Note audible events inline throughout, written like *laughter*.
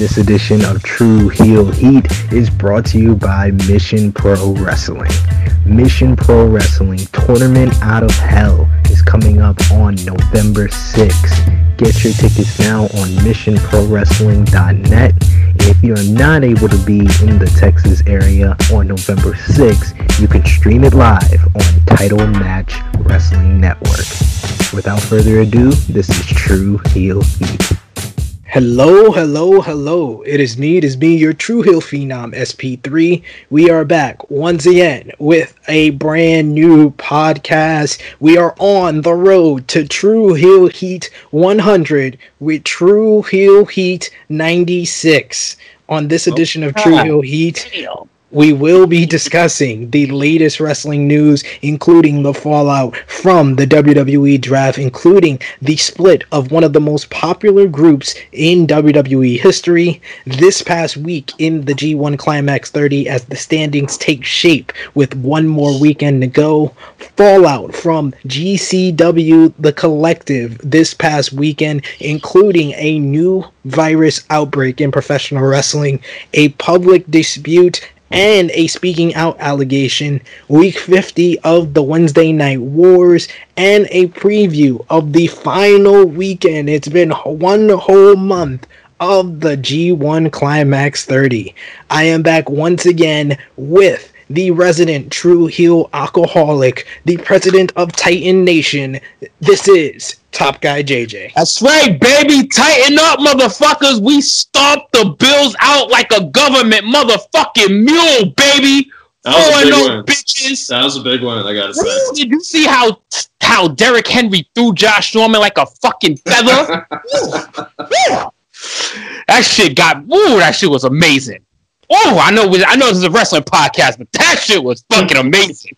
This edition of Tru Heel Heat is brought to you by Mission Pro Wrestling. Mission Pro Wrestling Tournament Out of Hell is coming up on November 6th. Get your tickets now on missionprowrestling.net. If you're not able to be in the Texas area on November 6th, you can stream it live on Title Match Wrestling Network. Without further ado, this is Tru Heel Heat. Hello, hello, hello. It is me, it is me, your True Heel Phenom SP3. We are back once again with a brand new podcast. We are on the road to Tru Heel Heat 100 with Tru Heel Heat 96. On this oh, edition of Tru Heel Heat, we will be discussing the latest wrestling news, including the fallout from the WWE draft, including the split of one of the most popular groups in WWE history this past week in the G1 Climax 30 as the standings take shape with one more weekend to go. Fallout from GCW The Collective this past weekend, including a new virus outbreak in professional wrestling, a public dispute, and a speaking out allegation, week 50 of the Wednesday Night Wars, and a preview of the final weekend. It's been one whole month of the G1 Climax 30. I am back once again with the resident true heel alcoholic, the president of Titan Nation. This is Top Guy JJ. That's right, baby. Tighten up, motherfuckers. We stomp the bills out like a government motherfucking mule, baby. That was, a big no one. bitches. that was a big one, I gotta say. Did you see how how Derrick Henry threw Josh Norman like a fucking feather? *laughs* Ooh, ooh. That shit got. Ooh, that shit was amazing. Oh, I know. I know this is a wrestling podcast, but that shit was fucking amazing.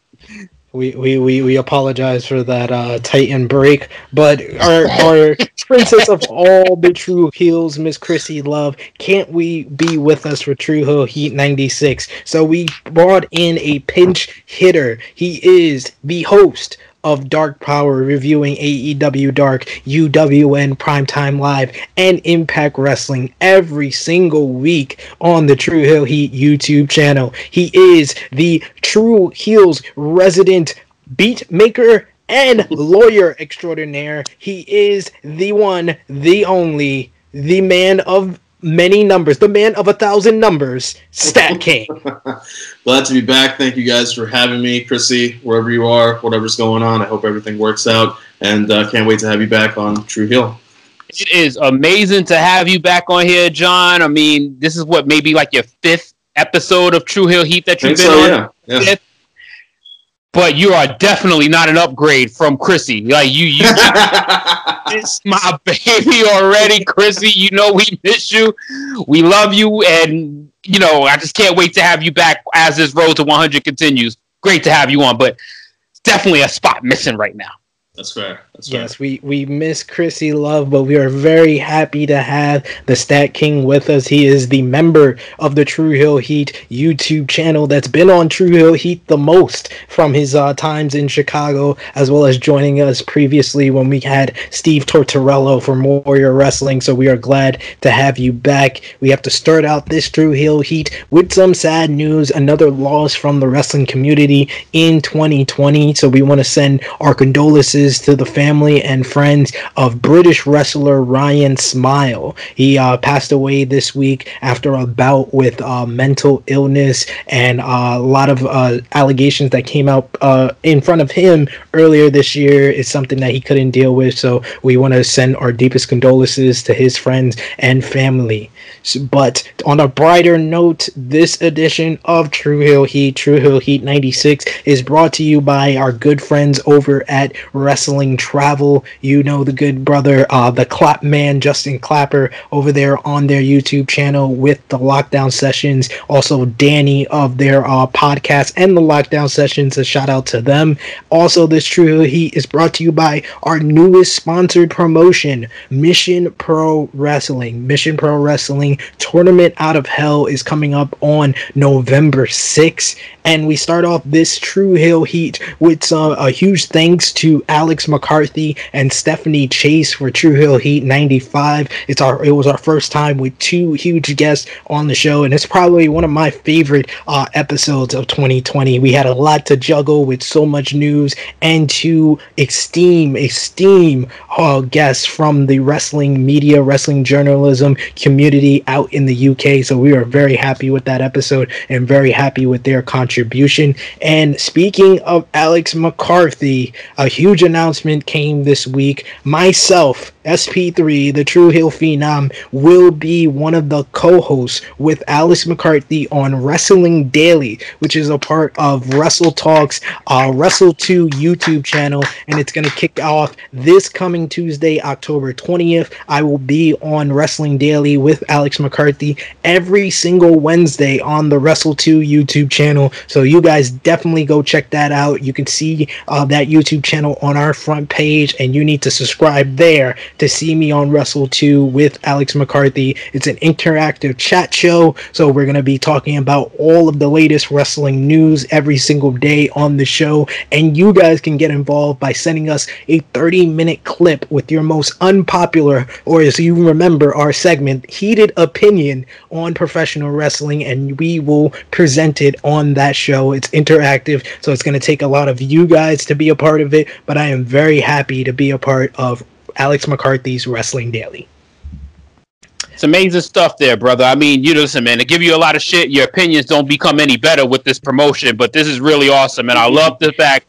We, we, we, we apologize for that uh, Titan break, but our, our *laughs* princess of all the true heels, Miss Krssi Luv, can't we be with us for Tru Heel Heat 96? So we brought in a pinch hitter. He is the host of Dark Power, reviewing AEW Dark, UWN Primetime Live, and Impact Wrestling every single week on the Tru Heel Heat YouTube channel. He is the Tru Heels resident beat maker and lawyer extraordinaire. He is the one, the only, the man of many numbers, the man of a thousand numbers, Stat *laughs* King. Glad to be back. Thank you guys for having me, Krssi, wherever you are, whatever's going on. I hope everything works out, and uh, can't wait to have you back on Tru Heel. It is amazing to have you back on here, John. I mean, this is what maybe like your fifth episode of Tru Heel Heat that you've been so, on. yeah. yeah. Fifth. But you are definitely not an upgrade from Krssi. Like you, you *laughs* miss my baby already, Krssi. You know we miss you. We love you, and you know I just can't wait to have you back as this road to 100 continues. Great to have you on, but it's definitely a spot missing right now. That's fair. That's. Yes, we, we miss Krssi Luv, but we are very happy to have the Stat King with us. He is the member of the Tru Heel Heat YouTube channel that's been on Tru Heel Heat the most from his uh, times in Chicago, as well as joining us previously when we had Steve Tortorello from Warrior Wrestling. So we are glad to have you back. We have to start out this Tru Heel Heat with some sad news, another loss from the wrestling community in 2020. So we want to send our condolences to the family and friends of British wrestler Ryan Smile. He uh, passed away this week after a bout with uh, mental illness and uh, a lot of uh, allegations that came out uh, in front of him earlier this year is something that he couldn't deal with. So we want to send our deepest condolences to his friends and family. But on a brighter note, this edition of Tru Heel Heat, Tru Heel Heat 96, is brought to you by our good friends over at Wrestling Travel. You know the good brother, uh, the Clap Man, Justin Clapper, over there on their YouTube channel with the lockdown sessions. Also, Danny of their uh, podcast and the lockdown sessions. A shout out to them. Also, this True Heat is brought to you by our newest sponsored promotion, Mission Pro Wrestling. Mission Pro Wrestling Tournament Out of Hell is coming up on November 6th. And we start off this Tru Heel Heat with some, a huge thanks to Alex McCarthy and Stephanie Chase for Tru Heel Heat 95. It's our it was our first time with two huge guests on the show, and it's probably one of my favorite uh, episodes of 2020. We had a lot to juggle with so much news and to esteem esteem uh, guests from the wrestling media, wrestling journalism community out in the UK. So we are very happy with that episode and very happy with their contribution. And speaking of Alex McCarthy, a huge announcement came this week. Myself, SP3, the True Heel Phenom, will be one of the co hosts with Alex McCarthy on Wrestling Daily, which is a part of Wrestle Talks, uh, Wrestle 2 YouTube channel. And it's going to kick off this coming Tuesday, October 20th. I will be on Wrestling Daily with Alex McCarthy every single Wednesday on the Wrestle 2 YouTube channel. So you guys definitely go check that out. You can see uh, that YouTube channel on our front page, and you need to subscribe there to see me on Wrestle 2 with Alex McCarthy. It's an interactive chat show, so we're going to be talking about all of the latest wrestling news every single day on the show, and you guys can get involved by sending us a 30 minute clip with your most unpopular, or as you remember, our segment, Heated Opinion on professional wrestling, and we will present it on that show. It's interactive, so it's going to take a lot of you guys to be a part of it, but I am very happy to be a part of Alex McCarthy's Wrestling Daily. It's amazing stuff there, brother. I mean, you listen, man, to give you a lot of shit, your opinions don't become any better with this promotion, but this is really awesome. And I love the fact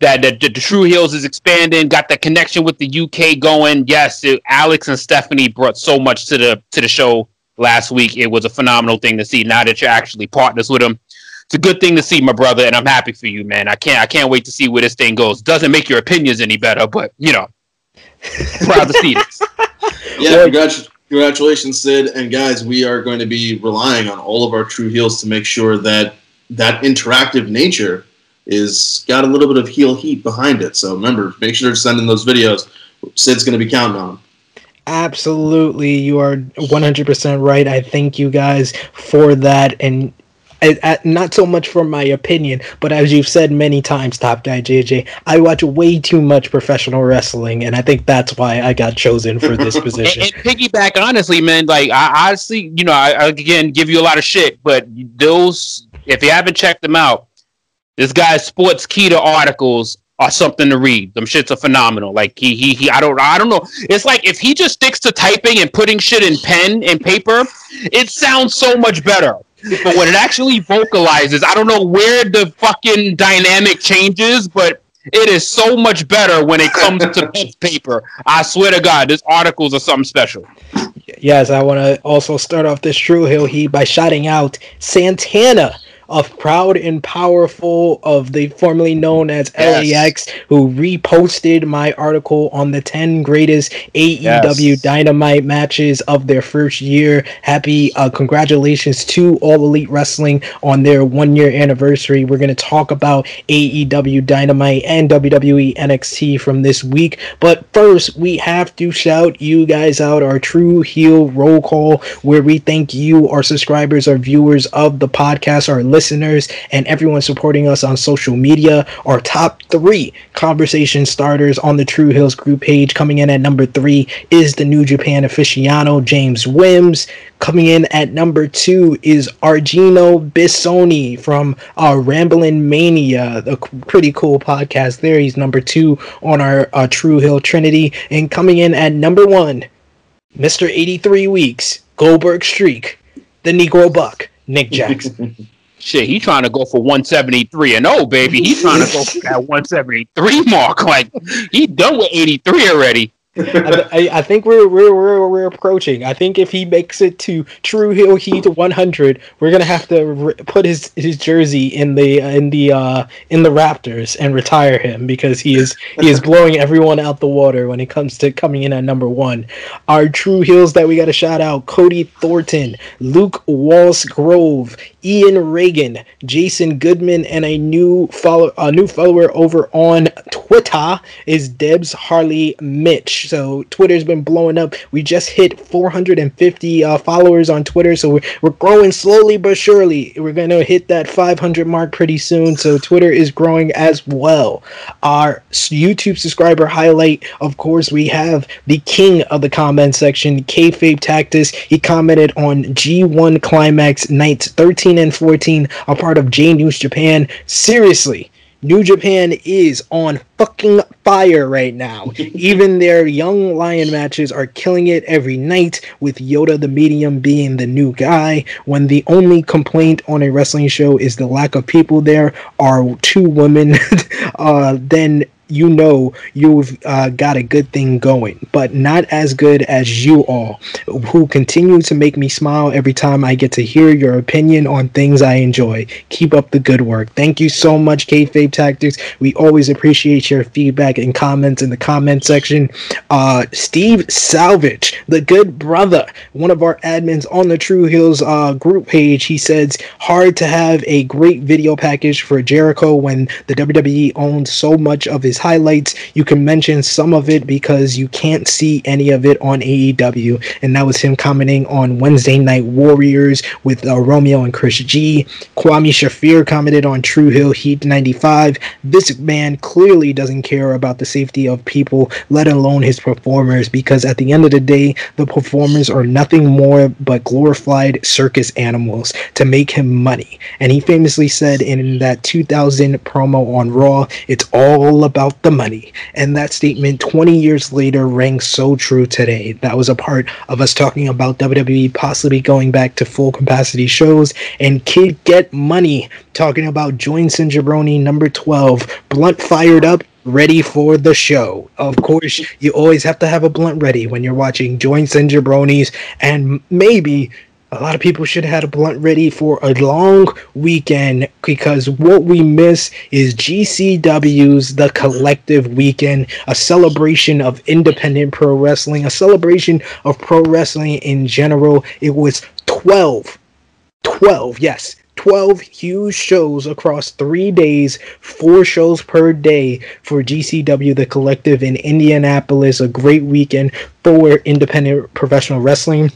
that the, Tru Heels is expanding, got the connection with the UK going. Yes, it, Alex and Stephanie brought so much to the to the show last week. It was a phenomenal thing to see. Now that you're actually partners with them, it's a good thing to see, my brother, and I'm happy for you, man. I can't I can't wait to see where this thing goes. Doesn't make your opinions any better, but you know, proud to see this. *laughs* Yeah, congrats, congratulations, Sid. And guys, we are going to be relying on all of our true heels to make sure that that interactive nature is got a little bit of heel heat behind it. So remember, make sure to send in those videos. Sid's going to be counting on them. Absolutely, you are 100% right. I thank you guys for that. And I, I, not so much for my opinion, but as you've said many times, Top Guy JJ, I watch way too much professional wrestling, and I think that's why I got chosen for this *laughs* position. and, and, piggyback, honestly, man, like I honestly, you know, I, I again give you a lot of shit, but those, if you haven't checked them out, this guy's Sportskeeda articles are something to read. Them shits are phenomenal. Like he he he I don't I don't know. It's like if he just sticks to typing and putting shit in pen and paper, it sounds so much better. But when it actually vocalizes, I don't know where the fucking dynamic changes, but it is so much better when it comes to *laughs* paper. I swear to God, this articles are something special. Yes, I want to also start off this Tru Heel Heat by shouting out Santana of Proud and Powerful of the formerly known as yes. LAX, who reposted my article on the 10 greatest AEW yes. Dynamite matches of their first year. Happy uh, congratulations to All Elite Wrestling on their one year anniversary. We're going to talk about AEW Dynamite and WWE NXT from this week. But first, we have to shout you guys out our True Heel roll call, where we thank you, our subscribers, our viewers of the podcast, our listeners listeners and everyone supporting us on social media. Our top three conversation starters on the Tru Heels group page coming in at number three is the New Japan aficionado James Wims. Coming in at number two is Argino Bissoni from uh, Ramblin' Mania, a pretty cool podcast there. He's number two on our uh, True Hill Trinity. And coming in at number one, Mr. 83 Weeks, Goldberg Streak, the Negro Buck, Nick Jackson. *laughs* Shit, he trying to go for 173 and oh baby. He's trying to go for that *laughs* 173 mark. *laughs* Like he done with 83 already. I, I, think we're, we're we're we're approaching. I think if he makes it to True Heel Heat 100, we're gonna have to put his his jersey in the in the uh, in the Raptors and retire him because he is he is blowing everyone out the water when it comes to coming in at number one. Our True Heels that we got to shout out: Cody Thornton, Luke Walsgrove, Ian Reagan, Jason Goodman, and a new follow a new follower over on Twitter is Debs Harley Mitch. So Twitter's been blowing up. We just hit 450 uh, followers on Twitter, so we're, we're growing slowly but surely. We're gonna hit that 500 mark pretty soon. So Twitter is growing as well. Our YouTube subscriber highlight, of course, we have the king of the comment section, Kayfabe Tactus. He commented on G1 Climax nights 13 and 14, a part of J News Japan. Seriously, New Japan is on fucking fire right now. *laughs* Even their young lion matches are killing it every night, with Yoda the medium being the new guy. When the only complaint on a wrestling show is the lack of people there are two women, *laughs* uh, then you know you've uh, got a good thing going, but not as good as you all, who continue to make me smile every time I get to hear your opinion on things I enjoy. Keep up the good work. Thank you so much, Kayfabe Tactics. We always appreciate your feedback and comments in the comment section. Uh, Steve Salvage, the good brother, one of our admins on the Tru Heels uh, group page, he says, hard to have a great video package for Jericho when the WWE owns so much of his highlights. You can mention some of it because you can't see any of it on AEW. And that was him commenting on Wednesday Night Warriors with uh, Romeo and Chris G. Kwame Shafir commented on Tru Heel Heat 95. This man clearly doesn't care about the safety of people, let alone his performers, because at the end of the day, the performers are nothing more but glorified circus animals to make him money. And he famously said in that 2000 promo on Raw, it's all about the money. And that statement 20 years later rings so true today. That was a part of us talking about WWE possibly going back to full capacity shows and Kid Get Money talking about and Jabroni number 12. Blunt fired up ready for the show. Of course, you always have to have a blunt ready when you're watching Joints and Jabronis, and maybe a lot of people should have had a blunt ready for a long weekend because what we miss is GCW's The Collective Weekend, a celebration of independent pro wrestling, a celebration of pro wrestling in general. It was 12, 12, yes, 12 huge shows across three days, four shows per day for GCW The Collective in Indianapolis. A great weekend for independent professional wrestling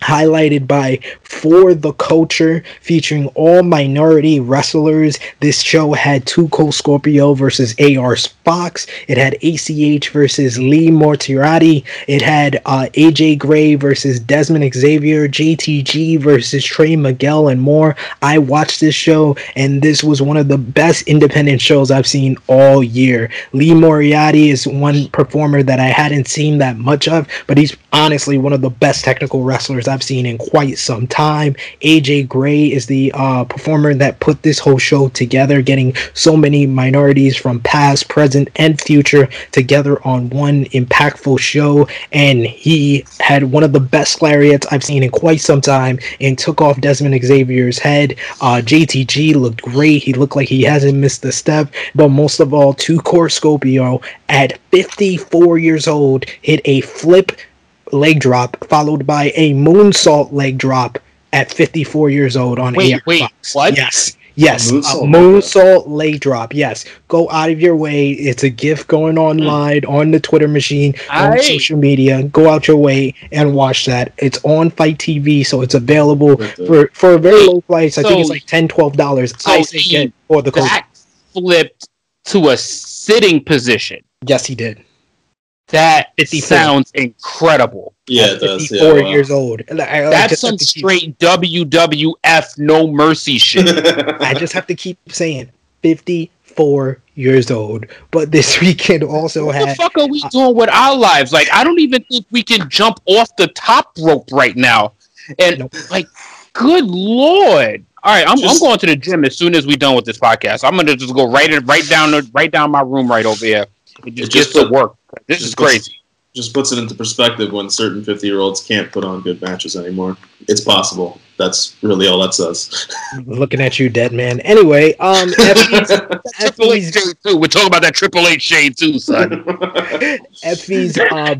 highlighted by For the Culture, featuring all minority wrestlers. This show had 2 Cold Scorpio versus AR Fox. It had ACH versus Lee Moriarty. It had uh, AJ Gray versus Desmond Xavier, JTG versus Trey Miguel, and more. I watched this show, and this was one of the best independent shows I've seen all year. Lee Moriarty is one performer that I hadn't seen that much of, but he's honestly one of the best technical wrestlers I've seen in quite some time. AJ Gray is the uh, performer that put this whole show together, getting so many minorities from past, present, and future together on one impactful show. And he had one of the best lariats I've seen in quite some time and took off Desmond Xavier's head. Uh, JTG looked great. He looked like he hasn't missed a step. But most of all, 2 Cold Scorpio at 54 years old hit a flip leg drop followed by a moonsault leg drop at 54 years old on Wait, AR wait, Fox. what? Yes. Yes, A a moonsault moonsault, leg drop. Yes, go out of your way. It's a gift going hmm. online on the Twitter machine, on social media. Go out your way and watch that. It's on FITE TV, so it's available for for a very low price. I think it's like 10 dollars. so I say he get for the coach. That flipped to a sitting position. Yes, he did. That 54. sounds incredible. Yeah, At it does. 54 Yeah, wow. years old. I- I That's just some to keep- straight WWF no mercy shit. *laughs* I just have to keep saying 54 years old. But this *laughs* weekend also what the fuck are we doing with our lives? Like, I don't even think we can jump off the top rope right now. And Nope. like, good lord! All right, I'm, I'm going to the gym as soon as we're done with this podcast. I'm gonna just go right in, right down, the, right down my room right over here. And just, It just get to put- work. This is puts- crazy. Just puts it into perspective when certain 50 year olds can't put on good matches anymore. It's possible. That's really all that says. Looking at you, dead man. Anyway, um, *laughs* Effy's, Triple H shade too. We're talking about that Triple H shade too, son. *laughs* Effy's, um,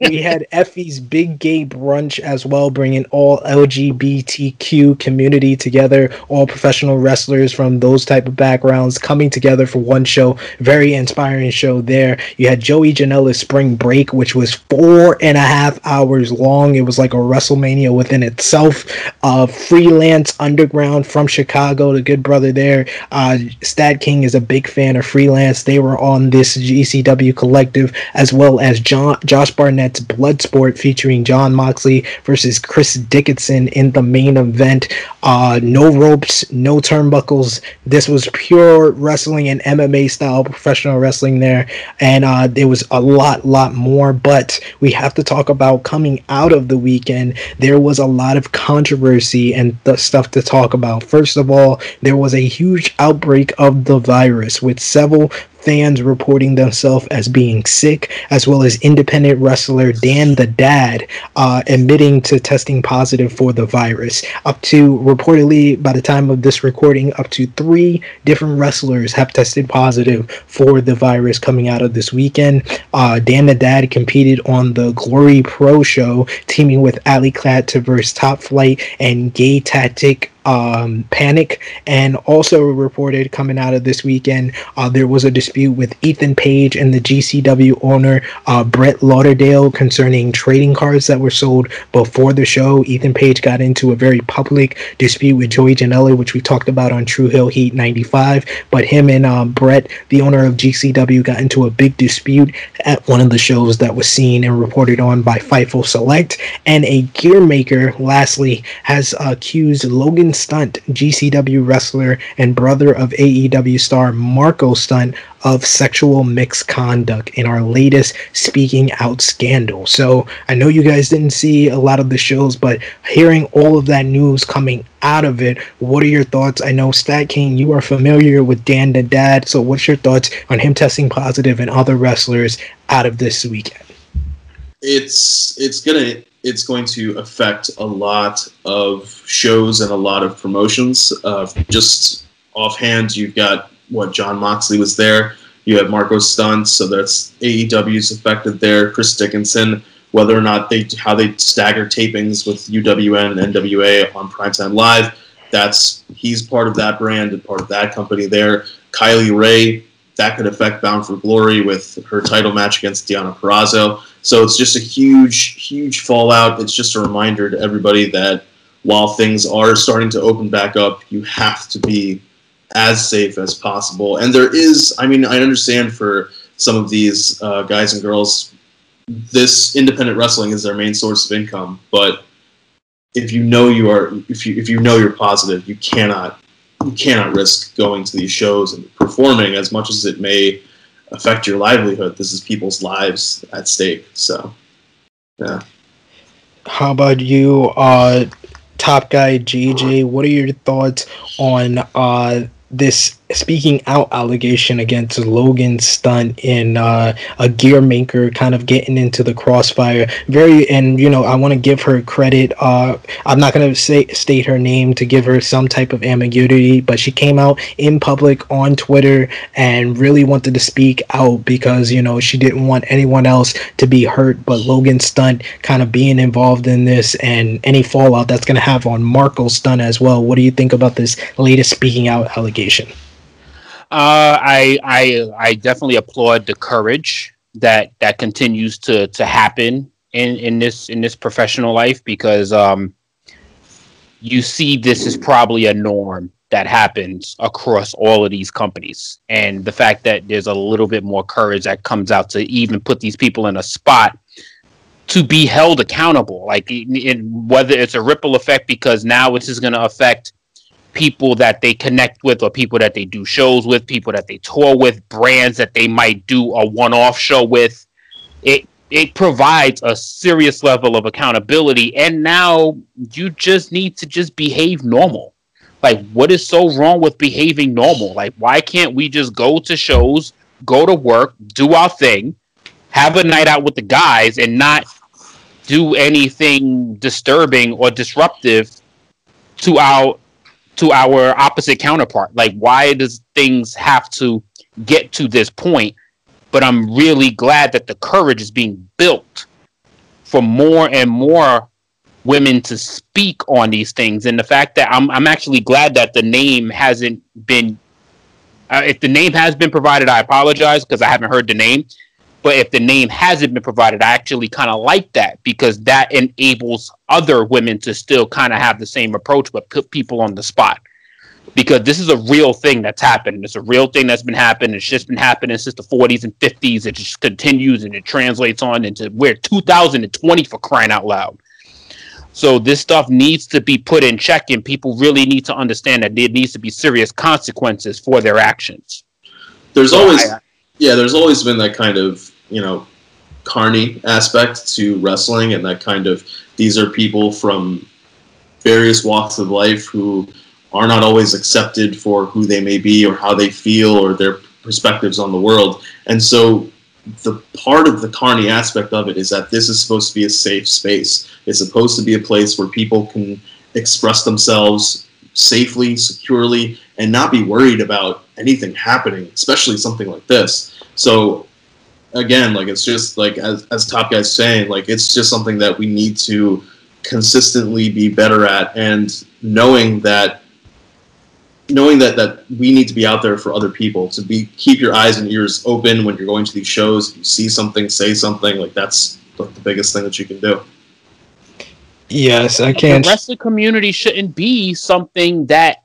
we had Effy's Big Gay Brunch as well, bringing all LGBTQ community together, all professional wrestlers from those type of backgrounds coming together for one show. Very inspiring show there. You had Joey Janela's Spring Break, which was four and a half hours long. It was like a WrestleMania within itself. Uh, freelance Underground from Chicago, the good brother there. Uh, Stat King is a big fan of freelance. They were on this GCW collective as well as John Josh Barnett's Bloodsport featuring Jon Moxley versus Chris Dickinson in the main event. Uh, no ropes, no turnbuckles. This was pure wrestling and MMA style professional wrestling there, and uh, there was a lot, lot more. But we have to talk about coming out of the weekend. There was a lot of controversy and the stuff to talk about. First of all, there was a huge outbreak of the virus with several fans reporting themselves as being sick, as well as independent wrestler Dan the Dad uh, admitting to testing positive for the virus. Up to reportedly, by the time of this recording, up to three different wrestlers have tested positive for the virus coming out of this weekend. Uh, Dan the Dad competed on the Glory Pro show, teaming with Ali Clad to verse Top Flight and Gay Tactic um, Panic, and also reported coming out of this weekend, uh, there was a dispute with Ethan Page and the GCW owner uh, Brett Lauderdale concerning trading cards that were sold before the show. Ethan Page got into a very public dispute with Joey Janela, which we talked about on Tru Heel Heat 95. But him and um, Brett, the owner of GCW, got into a big dispute at one of the shows that was seen and reported on by Fightful Select. And a gear maker, lastly, has accused Logan Stunt, GCW wrestler and brother of AEW star Marko Stunt, of sexual misconduct in our latest Speaking Out scandal. So I know you guys didn't see a lot of the shows, but hearing all of that news coming out of it, what are your thoughts? I know Stat King, you are familiar with Dan the Dad, so what's your thoughts on him testing positive and other wrestlers out of this weekend? It's it's gonna it's going to affect a lot of shows and a lot of promotions. Uh, just offhand, you've got what Jon Moxley was there. You have Marko Stunt, so that's AEW's affected there. Chris Dickinson, whether or not they how they stagger tapings with UWN and NWA on Primetime Live, that's he's part of that brand and part of that company there. Kylie Rae, that could affect Bound for Glory with her title match against Deonna Purrazzo. So it's just a huge, huge fallout. It's just a reminder to everybody that while things are starting to open back up, you have to be as safe as possible. And there is, I mean, I understand for some of these uh, guys and girls, this independent wrestling is their main source of income. But if you know you are, if you if you know you're positive, you cannot you cannot risk going to these shows and performing as much as it may affect your livelihood. This is people's lives at stake. So, yeah. How about you, uh, top guy JJ? What are your thoughts on uh, this speaking out allegation against Logan Stunt in uh, a gear maker, kind of getting into the crossfire. Very, and you know, I want to give her credit. Uh, I'm not going to say state her name to give her some type of ambiguity, but she came out in public on Twitter and really wanted to speak out because you know she didn't want anyone else to be hurt, but Logan Stunt kind of being involved in this and any fallout that's going to have on Marko Stunt as well. What do you think about this latest speaking out allegation? Uh, I I I definitely applaud the courage that that continues to to happen in in this in this professional life because um you see this is probably a norm that happens across all of these companies. And the fact that there's a little bit more courage that comes out to even put these people in a spot to be held accountable like in, in whether it's a ripple effect because now this is going to affect people that they connect with or people that they do shows with, people that they tour with, brands that they might do a one-off show with. It it provides a serious level of accountability and now you just need to just behave normal. Like what is so wrong with behaving normal? Like why can't we just go to shows, go to work, do our thing, have a night out with the guys and not do anything disturbing or disruptive to our to our opposite counterpart. Like, why does things have to get to this point? But I'm really glad that the courage is being built for more and more women to speak on these things. And the fact that I'm, I'm actually glad that the name hasn't been, uh, if the name has been provided, I apologize because I haven't heard the name. But if the name hasn't been provided, I actually kind of like that because that enables other women to still kind of have the same approach, but put people on the spot. Because this is a real thing that's happened. It's a real thing that's been happening. It's just been happening since the 40s and 50s. It just continues and it translates on into we're 2020 for crying out loud. So this stuff needs to be put in check, and people really need to understand that there needs to be serious consequences for their actions. There's so always, I, yeah, there's always been that kind of you know carny aspect to wrestling and that kind of these are people from various walks of life who are not always accepted for who they may be or how they feel or their perspectives on the world. And so the part of the carny aspect of it is that this is supposed to be a safe space. It's supposed to be a place where people can express themselves safely securely and not be worried about anything happening especially something like this. So again, like it's just like as as top guys saying, like it's just something that we need to consistently be better at, and knowing that knowing that that we need to be out there for other people to be keep your eyes and ears open when you're going to these shows. If you see something, say something. Like that's like the biggest thing that you can do. Yes, I can't. The wrestling community shouldn't be something that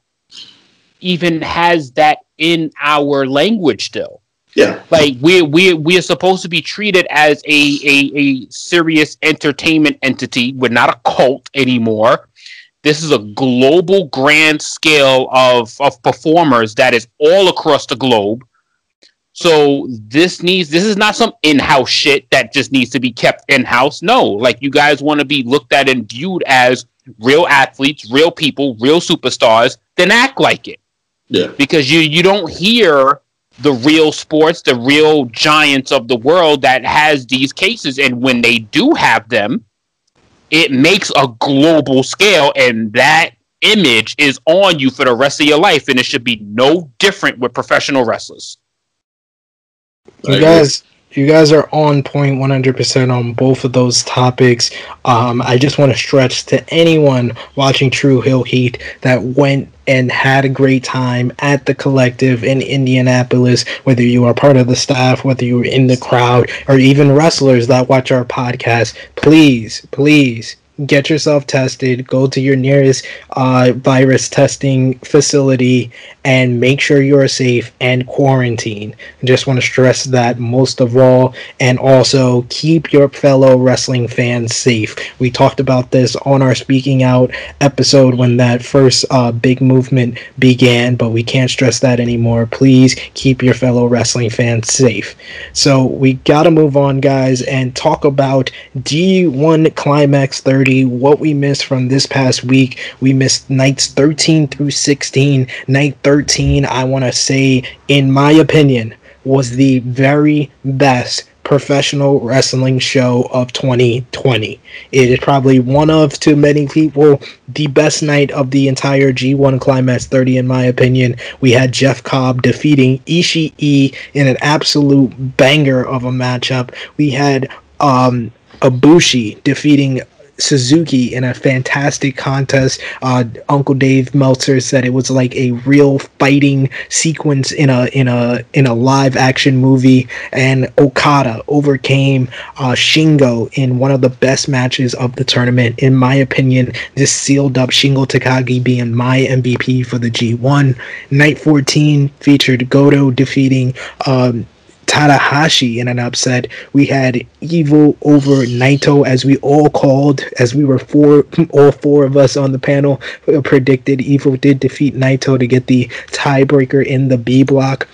even has that in our language still. Yeah. Like we we we are supposed to be treated as a, a a serious entertainment entity. We're not a cult anymore. This is a global grand scale of of performers that is all across the globe. So this needs this is not some in-house shit that just needs to be kept in-house. No, like you guys want to be looked at and viewed as real athletes, real people, real superstars, then act like it. Yeah. Because you you don't hear the real sports, the real giants of the world that has these cases. And when they do have them, it makes a global scale, and that image is on you for the rest of your life. And it should be no different with professional wrestlers. You guys, you guys are on point 100% on both of those topics. Um, I just want to stretch to anyone watching Tru Heel Heat that went and had a great time at the collective in Indianapolis, whether you are part of the staff, whether you were in the crowd, or even wrestlers that watch our podcast, please, please get yourself tested, go to your nearest uh, virus testing facility, and make sure you're safe and quarantine. Just want to stress that most of all, and also keep your fellow wrestling fans safe. We talked about this on our Speaking Out episode when that first uh, big movement began, but we can't stress that anymore. Please keep your fellow wrestling fans safe. So we got to move on, guys, and talk about G1 Climax 30 what we missed from this past week. We missed nights 13 through 16. Night 13, I want to say, in my opinion, was the very best professional wrestling show of 2020. It is probably one of, to many people, the best night of the entire G1 Climax 30, in my opinion. We had Jeff Cobb defeating Ishii in an absolute banger of a matchup. We had um, Ibushi defeating Suzuki in a fantastic contest. Uh, Uncle Dave Meltzer said it was like a real fighting sequence in a in a in a live action movie. And Okada overcame uh, Shingo in one of the best matches of the tournament, in my opinion. This sealed up Shingo Takagi being my MVP for the G1. Night 14 featured Goto defeating. Um, Tanahashi in an upset. We had Evil over Naito, as we all called, as we were four, *laughs* all four of us on the panel predicted. Evil did defeat Naito to get the tiebreaker in the B block.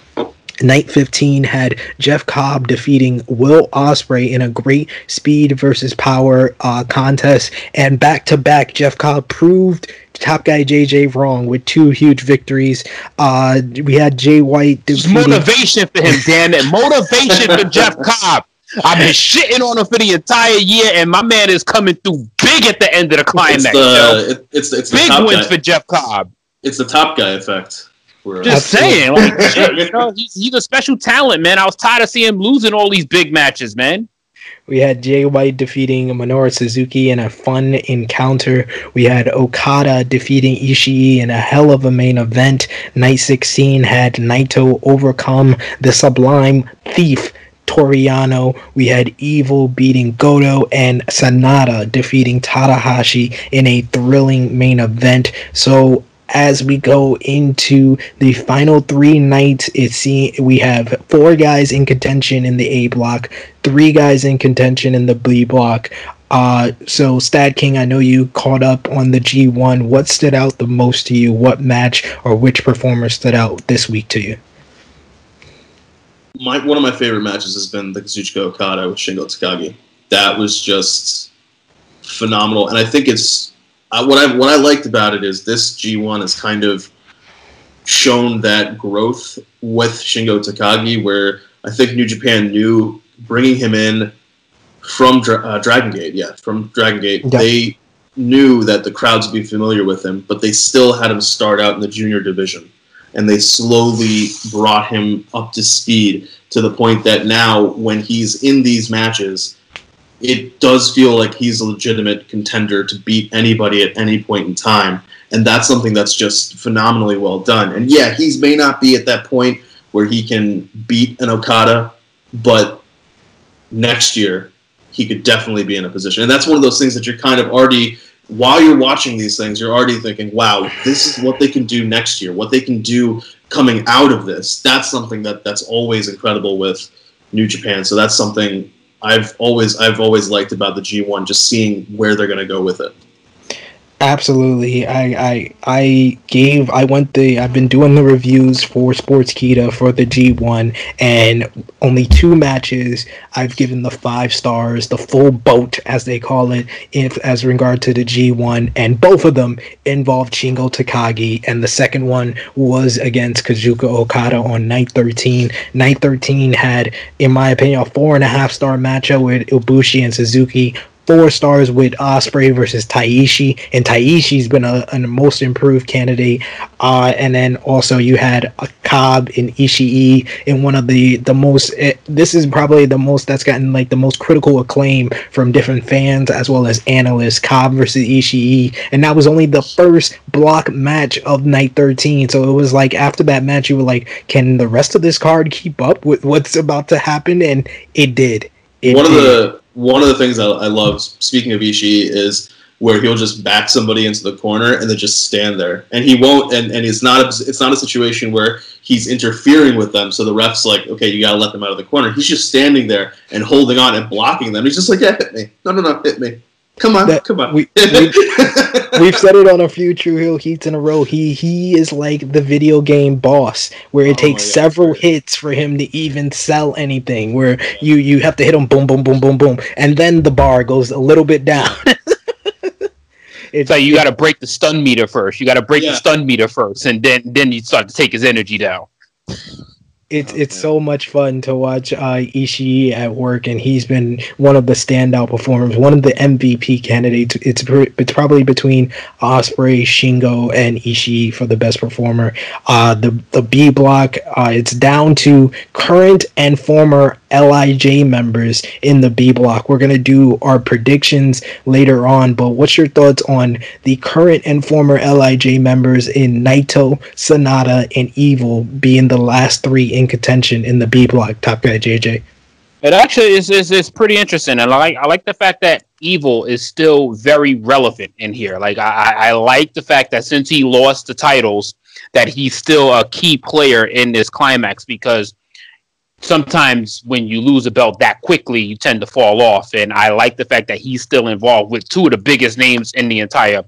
Night 15 had Jeff Cobb defeating Will Ospreay in a great speed versus power uh, contest, and back to back, Jeff Cobb proved top guy JJ wrong with two huge victories. Uh, we had Jay White defeating- motivation for him, Dan. It motivation for *laughs* Jeff Cobb. I've been shitting on him for the entire year, and my man is coming through big big at the end of the climax. It's the, it, it's, it's the big top wins guy. for Jeff Cobb. It's the top guy effect. Where- Just Absolutely. saying, *laughs* like shit, you know, he's, he's a special talent, man. I was tired of seeing him losing all these big matches, man. We had Jay White defeating Minoru Suzuki in a fun encounter. We had Okada defeating Ishii in a hell of a main event. Night 16 had Naito overcome the Sublime Thief. Toriano, we had Evil beating Goto and Sanada defeating Tanahashi in a thrilling main event. So as we go into the final three nights, it's we have four guys in contention in the A block, three guys in contention in the B block. Uh, so Stat King, I know you caught up on the G1. What stood out the most to you? What match or which performer stood out this week to you? my one of my favorite matches has been the Kazuchika Okada with Shingo Takagi. That was just phenomenal, and I think it's uh, what I what I liked about it is this G1 has kind of shown that growth with Shingo Takagi, where I think New Japan knew bringing him in from Dra- uh, Dragon Gate, yeah, from Dragon Gate, Yeah. they knew that the crowds would be familiar with him, but they still had him start out in the junior division and they slowly brought him up to speed to the point that now when he's in these matches it does feel like he's a legitimate contender to beat anybody at any point in time and that's something that's just phenomenally well done and yeah he may not be at that point where he can beat an okada but next year he could definitely be in a position and that's one of those things that you're kind of already while you're watching these things, you're already thinking, wow, this is what they can do next year, what they can do coming out of this. That's something that that's always incredible with New Japan. So that's something I've always I've always liked about the G1, just seeing where they're gonna go with it. Absolutely. I, I I gave I went the I've been doing the reviews for Sportskeeda for the G1 and only two matches I've given the five stars, the full boat as they call it, if as regard to the G1, and both of them involved Shingo Takagi, and the second one was against Kazuchika Okada on night 13. Night 13 had, in my opinion, a four and a half star matchup with Ibushi and Suzuki four stars with Ospreay versus Taichi, and Taichi's been a, a most improved candidate. Uh, and then also you had a Cobb and Ishii in one of the the most. eh, this is probably the most that's gotten like the most critical acclaim from different fans as well as analysts. Cobb versus Ishii, and that was only the first block match of night thirteen. So it was like after that match, you were like, can the rest of this card keep up with what's about to happen? And it did. It one of the one of the things I, I love, speaking of Ishii, is where he'll just back somebody into the corner and then just stand there, and he won't. And, and it's not a, it's not a situation where he's interfering with them. So the ref's like, okay, you gotta let them out of the corner. He's just standing there and holding on and blocking them. He's just like, yeah, hit me. No, no, no, hit me. Come on, come on. *laughs* we- We've said it on a few Tru Heel Heats in a row. He he is like the video game boss, where it Oh takes my God. several hits for him to even sell anything. Where you you have to hit him boom boom boom boom boom, and then the bar goes a little bit down. *laughs* It's like you got to break the stun meter first. You got to break Yeah. the stun meter first, and then then you start to take his energy down. It's Oh, it's so much fun to watch uh, Ishii at work, and he's been one of the standout performers, one of the MVP candidates. It's it's probably between Ospreay, Shingo, and Ishii for the best performer. Uh, the the B block, uh, it's down to current and former LIJ members in the B block. We're gonna do our predictions later on, but what's your thoughts on the current and former LIJ members in Naito, Sanada, and Evil being the last three in contention in the B block? Top guy JJ. It actually is is, is pretty interesting, and I like I like the fact that Evil is still very relevant in here. Like I I like the fact that since he lost the titles, that he's still a key player in this climax because sometimes when you lose a belt that quickly, you tend to fall off. And I like the fact that he's still involved with two of the biggest names in the entire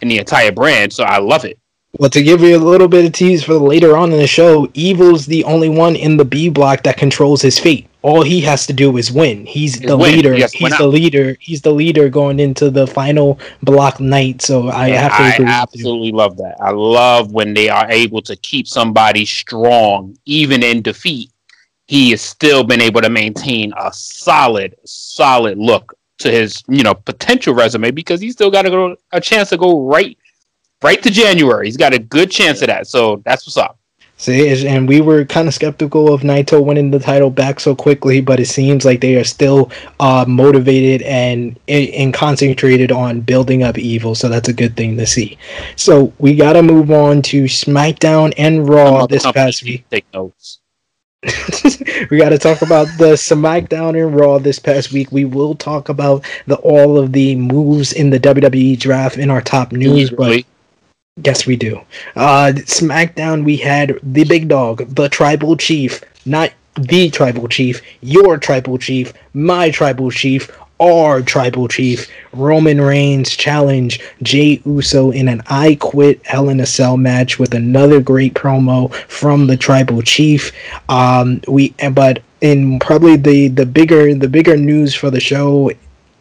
in the entire brand. So I love it. Well, to give you a little bit of tease for later on in the show, Evil's the only one in the B block that controls his fate. All he has to do is win. He's the win. leader. He has to win He's the out. leader. He's the leader going into the final block night. So I And have to agree. you. absolutely love that. I love when they are able to keep somebody strong, even in defeat. He has still been able to maintain a solid, solid look to his you know potential resume because he's still got to go a chance to go right right to January. He's got a good chance of that. So that's what's up. See, and we were kind of skeptical of Naito winning the title back so quickly, but it seems like they are still uh, motivated and and concentrated on building up evil. So that's a good thing to see. So we got to move on to SmackDown and Raw this past week. Take notes. *laughs* we got to talk about the SmackDown and Raw this past week. We will talk about the all of the moves in the WWE draft in our top news, but Yes, we do. Uh, SmackDown, we had the big dog, the tribal chief, not the tribal chief, your tribal chief, my tribal chief, our tribal chief, Roman Reigns challenge Jey Uso in an I Quit Hell in a Cell match with another great promo from the tribal chief. Um, we but in probably the the bigger the bigger news for the show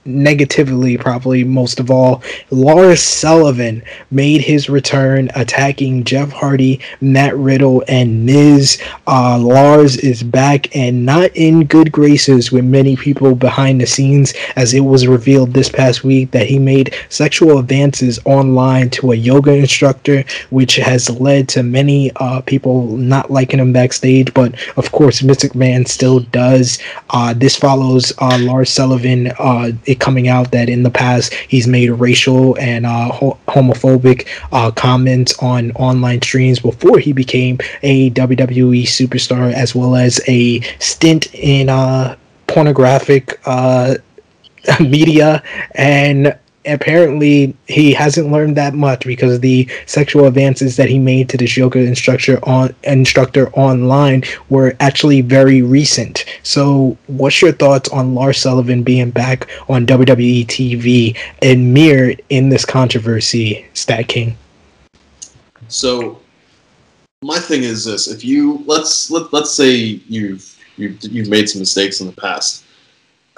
negatively, probably most of all, Lars Sullivan made his return attacking Jeff Hardy, Matt Riddle, and Miz. Uh, Lars is back and not in good graces with many people behind the scenes, as it was revealed this past week that he made sexual advances online to a yoga instructor, which has led to many uh, people not liking him backstage. But of course, Mystic Man still does. Uh, this follows uh, Lars Sullivan uh, it coming out that in the past he's made racial and uh, ho- homophobic uh, comments on online streams before he became a WWE superstar, as well as a stint in uh, pornographic uh, *laughs* media and apparently he hasn't learned that much because the sexual advances that he made to this yoga instructor on instructor online were actually very recent. So, what's your thoughts on Lars Sullivan being back on WWE TV and mirrored in this controversy, Stat King? So, my thing is this: if you let's let, let's say you've you've you've made some mistakes in the past,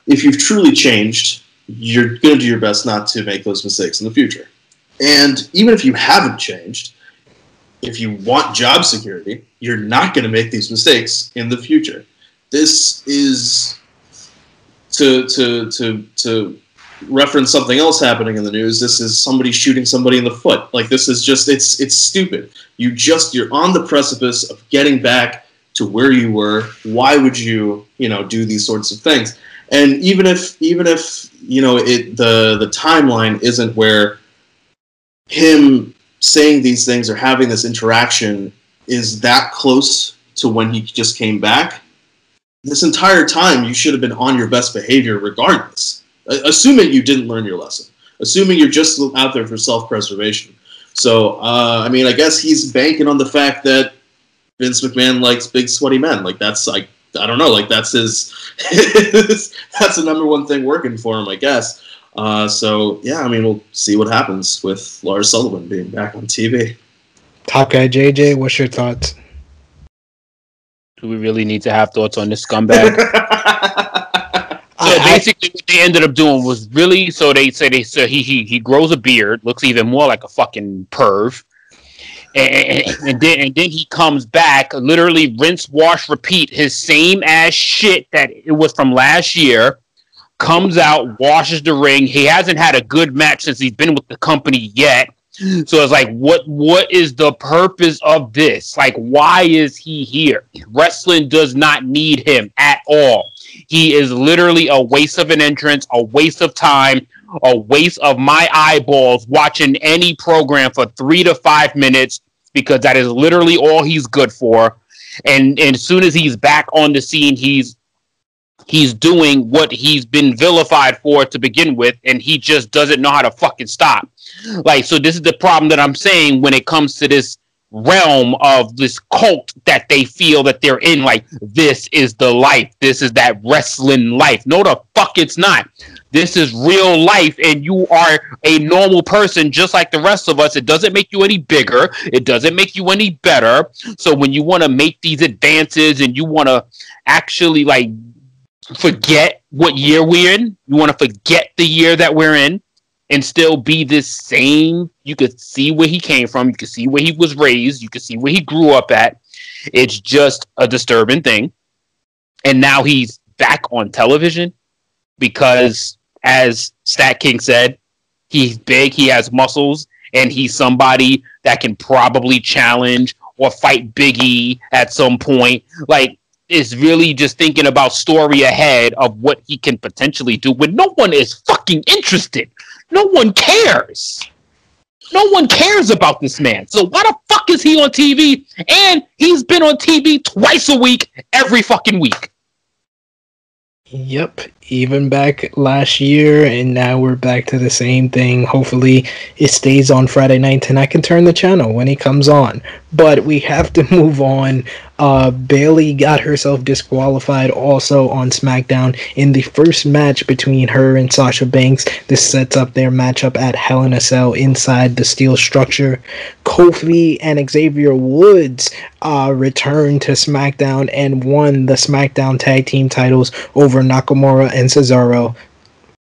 if you've truly changed you're going to do your best not to make those mistakes in the future. And even if you haven't changed, if you want job security, you're not going to make these mistakes in the future. This is to to to to reference something else happening in the news. This is somebody shooting somebody in the foot. Like this is just it's it's stupid. You just you're on the precipice of getting back to where you were. Why would you, you know, do these sorts of things? And even if even if you know it the the timeline isn't where him saying these things or having this interaction is that close to when he just came back this entire time you should have been on your best behavior regardless. Assuming you didn't learn your lesson. Assuming you're just out there for self-preservation. So uh, i mean i guess he's banking on the fact that vince mcmahon likes big sweaty men. Like that's like I don't know, like that's his, *laughs* that's the number one thing working for him, I guess. Uh, so yeah, I mean, we'll see what happens with Lars Sullivan being back on TV. Top guy JJ, what's your thoughts? Do we really need to have thoughts on this scumbag? *laughs* so basically, what they ended up doing was really so they say they so he he he grows a beard, looks even more like a fucking perv and, and, then and then he comes back, literally rinse, wash, repeat his same ass shit that it was from last year. Comes out, washes the ring. He hasn't had a good match since he's been with the company yet. So it's like, what what is the purpose of this? Like, why is he here? Wrestling does not need him at all. He is literally a waste of an entrance, a waste of time, a waste of my eyeballs watching any program for three to five minutes because that is literally all he's good for. And, and as soon as he's back on the scene, he's he's doing what he's been vilified for to begin with, and he just doesn't know how to fucking stop. Like, so this is the problem that I'm saying when it comes to this realm of this cult that they feel that they're in. Like, this is the life. This is that wrestling life. No, the fuck it's not. This is real life, and you are a normal person just like the rest of us. It doesn't make you any bigger, it doesn't make you any better. So, when you want to make these advances and you want to actually like forget what year we're in, you want to forget the year that we're in and still be this same. You could see where he came from. You could see where he was raised. You could see where he grew up at. It's just a disturbing thing. And now he's back on television because as Stat King said, he's big, he has muscles, and he's somebody that can probably challenge or fight Biggie at some point. Like, is really just thinking about story ahead of what he can potentially do when no one is fucking interested. No one cares. No one cares about this man. So why the fuck is he on TV? And he's been on TV twice a week, every fucking week. Yep, even back last year, and now we're back to the same thing. Hopefully, it stays on Friday night, and I can turn the channel when he comes on. But we have to *laughs* move on uh, Bayley got herself disqualified also on SmackDown in the first match between her and Sasha Banks. This sets up their matchup at Hell in a Cell inside the steel structure. Kofi and Xavier Woods uh, returned to SmackDown and won the SmackDown Tag Team titles over Nakamura and Cesaro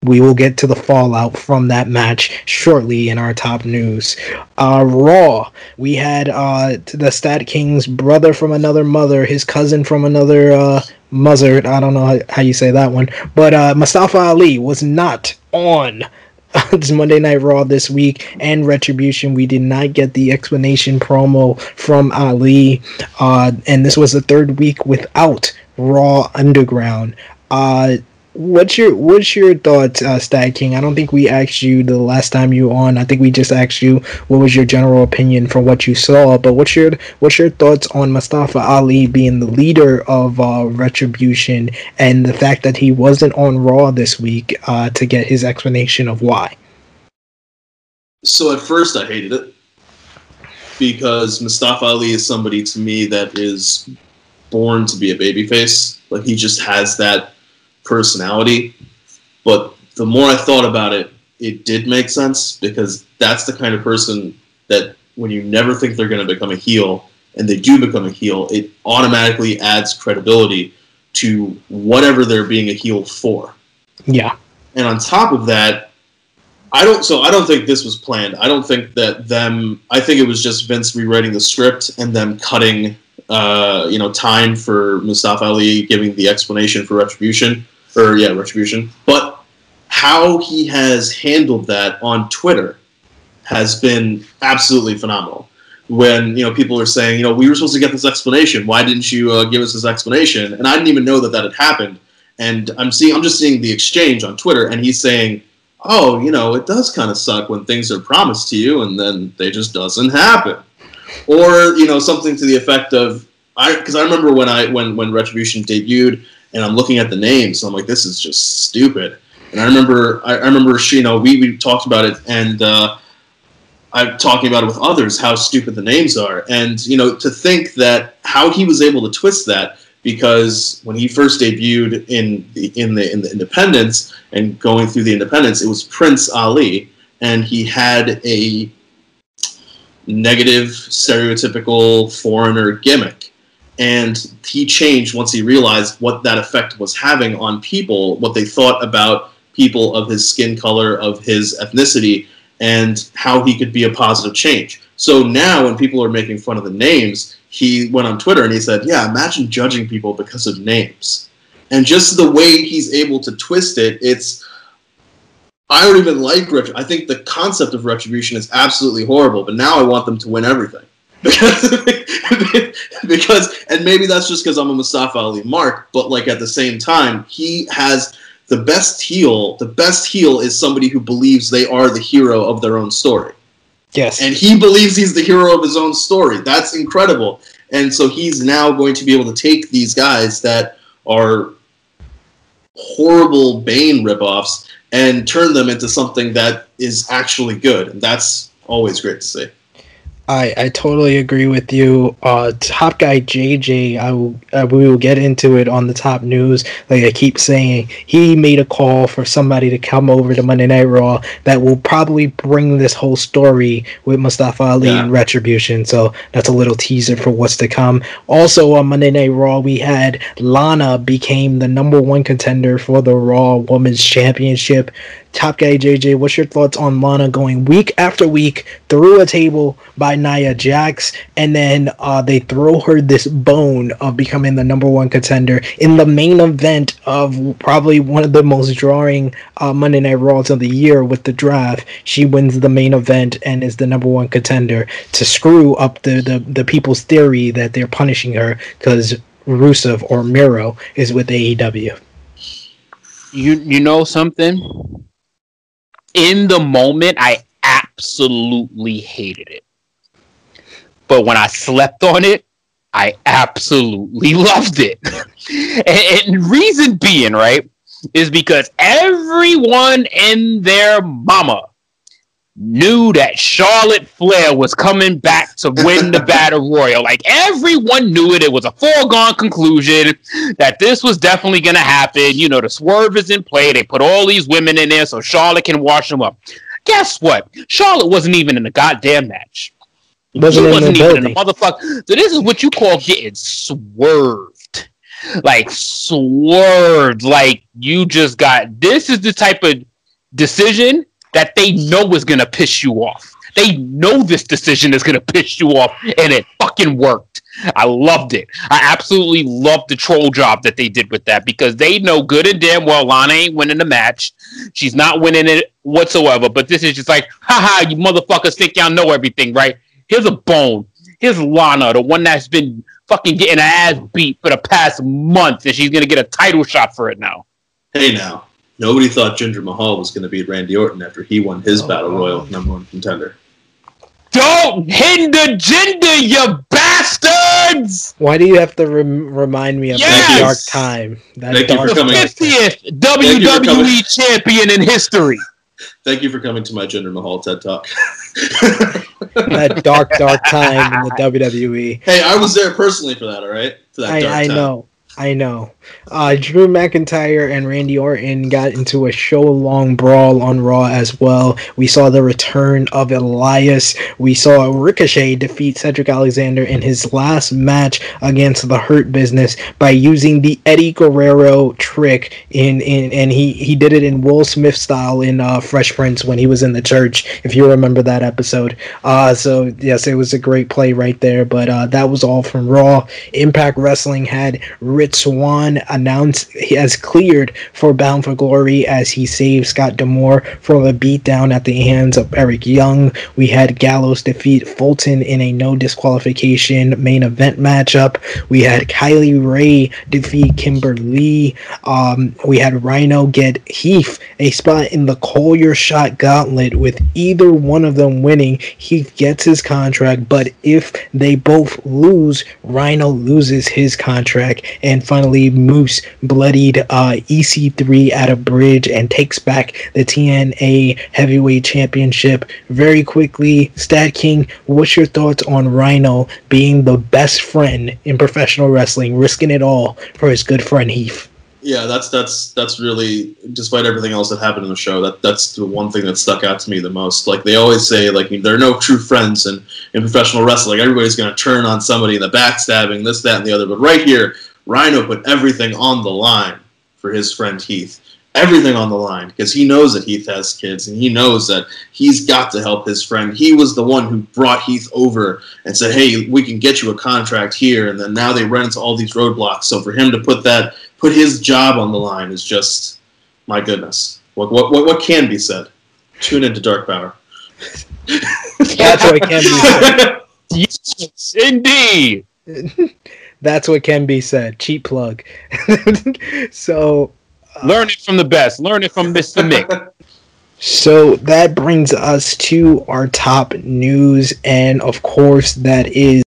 we will get to the fallout from that match shortly in our top news. Uh, Raw, we had uh, the Stat King's brother from another mother, his cousin from another uh, mother. I don't know how, how you say that one, but uh, Mustafa Ali was not on *laughs* this Monday Night Raw this week and Retribution. We did not get the explanation promo from Ali, uh, and this was the third week without Raw Underground. Uh, what's your what's your thoughts, uh, Stat King? I don't think we asked you the last time you were on. I think we just asked you what was your general opinion from what you saw. But what's your what's your thoughts on Mustafa Ali being the leader of uh, Retribution and the fact that he wasn't on Raw this week uh, to get his explanation of why? So at first I hated it because Mustafa Ali is somebody to me that is born to be a babyface. Like he just has that personality. But the more I thought about it, it did make sense because that's the kind of person that when you never think they're going to become a heel and they do become a heel, it automatically adds credibility to whatever they're being a heel for. Yeah. And on top of that, I don't so I don't think this was planned. I don't think that them I think it was just Vince rewriting the script and them cutting uh, you know, time for Mustafa Ali giving the explanation for retribution or yeah, retribution. But how he has handled that on Twitter has been absolutely phenomenal. When you know people are saying, you know, we were supposed to get this explanation. Why didn't you uh, give us this explanation? And I didn't even know that that had happened. And I'm seeing, I'm just seeing the exchange on Twitter, and he's saying, "Oh, you know, it does kind of suck when things are promised to you and then they just doesn't happen." Or you know, something to the effect of, I because I remember when I when when Retribution debuted, and I'm looking at the names, I'm like, this is just stupid. And I remember, I, I remember, you know, we, we talked about it, and uh, I'm talking about it with others how stupid the names are, and you know, to think that how he was able to twist that because when he first debuted in the in the in the Independence and going through the Independence, it was Prince Ali, and he had a negative, stereotypical foreigner gimmick and he changed once he realized what that effect was having on people, what they thought about people of his skin color, of his ethnicity, and how he could be a positive change. So now, when people are making fun of the names, he went on Twitter and he said, "Yeah, imagine judging people because of names." And just the way he's able to twist it, it's I don't even like retribution. I think the concept of retribution is absolutely horrible, but now I want them to win everything. Because *laughs* because and maybe that's just because I'm a Mustafa Ali mark, but like at the same time, he has the best heel. The best heel is somebody who believes they are the hero of their own story. Yes. And he believes he's the hero of his own story. That's incredible. And so he's now going to be able to take these guys that are horrible Bane ripoffs and turn them into something that is actually good. And that's always great to see. I, I totally agree with you. Uh, top guy JJ, I will, uh, we will get into it on the top news. Like I keep saying, he made a call for somebody to come over to Monday Night Raw that will probably bring this whole story with Mustafa Ali yeah. and Retribution. So that's a little teaser for what's to come. Also on Monday Night Raw, we had Lana became the number one contender for the Raw Women's Championship. Top guy JJ, what's your thoughts on Lana going week after week through a table by Nia Jax, and then uh, they throw her this bone of becoming the number one contender in the main event of probably one of the most drawing uh, Monday Night Raws of the year with the draft. She wins the main event and is the number one contender to screw up the, the, the people's theory that they're punishing her because Rusev or Miro is with AEW. You you know something? In the moment, I absolutely hated it. But when I slept on it, I absolutely *laughs* loved it. and, and reason being, right, is because everyone and their mama knew that Charlotte Flair was coming back to win the *laughs* Battle Royal. Like everyone knew it. It was a foregone conclusion that this was definitely going to happen. You know, the swerve is in play. They put all these women in there so Charlotte can wash them up. Guess what? Charlotte wasn't even in the goddamn match. Wasn't she wasn't even in the motherfucker. So this is what you call getting swerved. Like swerved. Like you just got this is the type of decision that they know is gonna piss you off. They know this decision is gonna piss you off, and it fucking worked. I loved it. I absolutely loved the troll job that they did with that because they know good and damn well Lana ain't winning the match. She's not winning it whatsoever. But this is just like, haha, you motherfuckers think y'all know everything, right? Here's a bone. Here's Lana, the one that's been fucking getting her ass beat for the past month, and she's gonna get a title shot for it now. Hey now, nobody thought Jinder Mahal was gonna beat Randy Orton after he won his oh, Battle Royal number one contender. Don't hinder Jinder, you bastards! Why do you have to rem- remind me of yes! that dark time? That Thank dark you for coming. 50th WWE champion in history. Thank you for coming to my Jinder Mahal TED Talk. *laughs* that dark, dark time in the *laughs* WWE. Hey, I was there personally for that. All right, for that I, I know. I know. Uh, Drew McIntyre and Randy Orton got into a show long brawl on Raw as well. We saw the return of Elias. We saw Ricochet defeat Cedric Alexander in his last match against the Hurt Business by using the Eddie Guerrero trick in, in and he, he did it in Will Smith style in uh, Fresh Prince when he was in the church, if you remember that episode. Uh, so, yes, it was a great play right there, but uh, that was all from Raw. Impact Wrestling had Rich Swann announced he has cleared for Bound for Glory as he saved Scott D'Amore from a beatdown at the hands of Eric Young. We had Gallows defeat Fulton in a no disqualification main event matchup. We had Kylie Rae defeat Kimber Lee. Um, we had Rhino get Heath a spot in the Call Your Shot Gauntlet with either one of them winning. Heath gets his contract, but if they both lose, Rhino loses his contract. And finally, Bloodied uh, EC3 at a bridge and takes back the TNA Heavyweight Championship very quickly. Stat King, what's your thoughts on Rhino being the best friend in professional wrestling, risking it all for his good friend Heath? Yeah, that's that's that's really despite everything else that happened in the show, that that's the one thing that stuck out to me the most. Like they always say, like there are no true friends in, in professional wrestling. Everybody's gonna turn on somebody in the backstabbing, this, that, and the other. But right here, Rhino put everything on the line for his friend Heath. Everything on the line because he knows that Heath has kids and he knows that he's got to help his friend. He was the one who brought Heath over and said, "Hey, we can get you a contract here." And then now they run into all these roadblocks. So for him to put that, put his job on the line is just, my goodness. What what what, what can be said? Tune into Dark Power. That's what can be said. *laughs* yes, indeed. *laughs* That's what can be said. Cheap plug. *laughs* so uh, learn it from the best. Learn it from Mr. Mick. *laughs* So that brings us to our top news, and of course, that is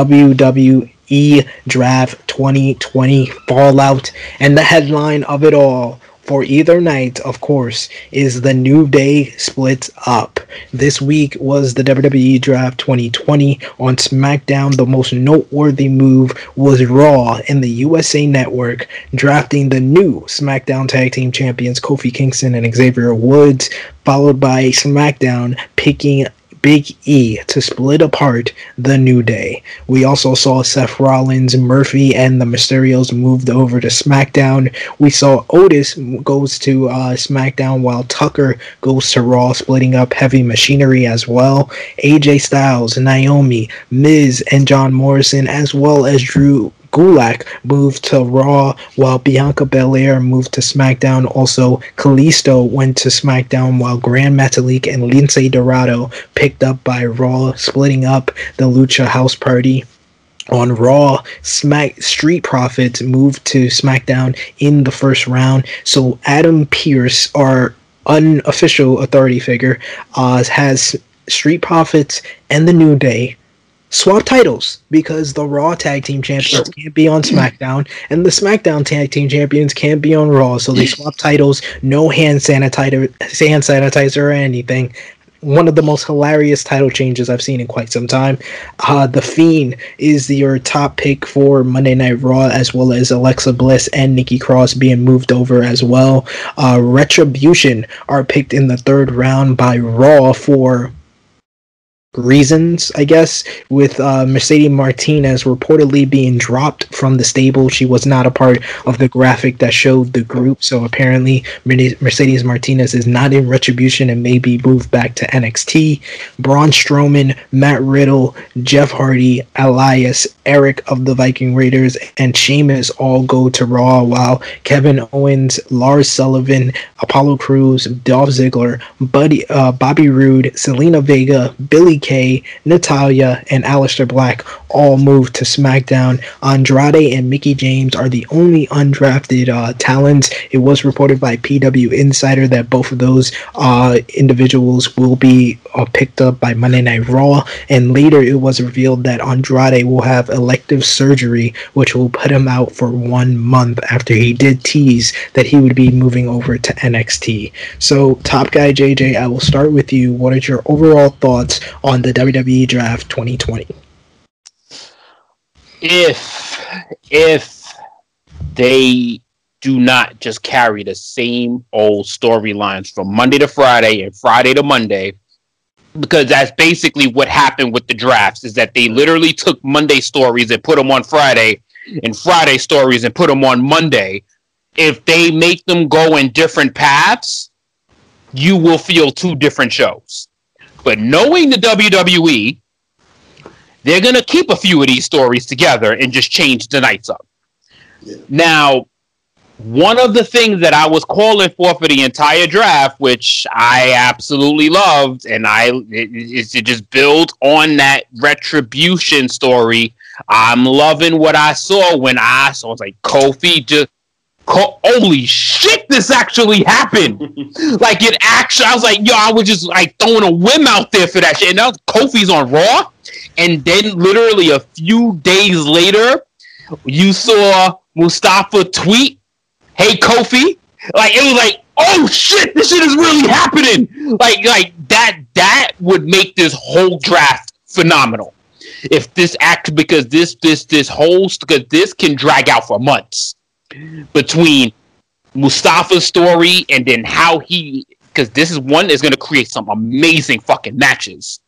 WWE Draft 2020 Fallout. And the headline of it all for either night, of course, is the New Day split up. This week was the WWE Draft 2020 on SmackDown. The most noteworthy move was Raw in the USA Network drafting the new SmackDown Tag Team Champions Kofi Kingston and Xavier Woods, followed by SmackDown picking Big E to split apart the New Day. We also saw Seth Rollins, Murphy, and the Mysterios moved over to SmackDown. We saw Otis goes to uh, SmackDown while Tucker goes to Raw, splitting up Heavy Machinery as well. AJ Styles, Naomi, Miz, and John Morrison, as well as Drew Gulak moved to Raw, while Bianca Belair moved to SmackDown. Also, Kalisto went to SmackDown, while Gran Metalik and Lince Dorado picked up by Raw, splitting up the Lucha House Party on Raw, Smack Street Profits moved to SmackDown in the first round. So Adam Pearce, our unofficial authority figure, uh, has Street Profits and the New Day swap titles because the Raw Tag Team Champions can't be on SmackDown and the SmackDown Tag Team Champions can't be on Raw. So they swap titles, no hand sanitizer, hand sanitizer or anything. One of the most hilarious title changes I've seen in quite some time. Uh, the Fiend is your top pick for Monday Night Raw, as well as Alexa Bliss and Nikki Cross being moved over as well. Uh, Retribution are picked in the third round by Raw for reasons, I guess, with uh, Mercedes Martinez reportedly being dropped from the stable. She was not a part of the graphic that showed the group, so apparently Mercedes Martinez is not in Retribution and may be moved back to NXT. Braun Strowman, Matt Riddle, Jeff Hardy, Elias, Eric of the Viking Raiders, and Sheamus all go to Raw, while Kevin Owens, Lars Sullivan, Apollo Crews, Dolph Ziggler, Buddy, uh, Bobby Roode, Zelina Vega, Billie Kay, Natalya, and Aleister Black all moved to SmackDown. Andrade and Mickie James are the only undrafted uh, talents. It was reported by PW Insider that both of those uh, individuals will be uh, picked up by Monday Night Raw, and later it was revealed that Andrade will have elective surgery, which will put him out for one month after he did tease that he would be moving over to NXT. So, Top Guy JJ, I will start with you. What are your overall thoughts on on the WWE Draft 2020? If if they do not just carry the same old storylines from Monday to Friday and Friday to Monday, because that's basically what happened with the drafts is that they literally took Monday stories and put them on Friday and Friday stories and put them on Monday. If they make them go in different paths, you will feel two different shows. But knowing the WWE, they're going to keep a few of these stories together and just change the nights up. Yeah. Now, one of the things that I was calling for for the entire draft, which I absolutely loved, and I is to just build on that retribution story. I'm loving what I saw when I saw. I was like Kofi just holy shit, this actually happened. *laughs* like it actually, I was like, yo, I was just like throwing a whim out there for that shit. And now Kofi's on Raw. And then literally a few days later, you saw Mustafa tweet, hey Kofi. Like it was like, oh shit, this shit is really happening. Like, like that, that would make this whole draft phenomenal. If this act because this this this whole because this can drag out for months between Mustafa's story and then how he because this is one is going to create some amazing fucking matches.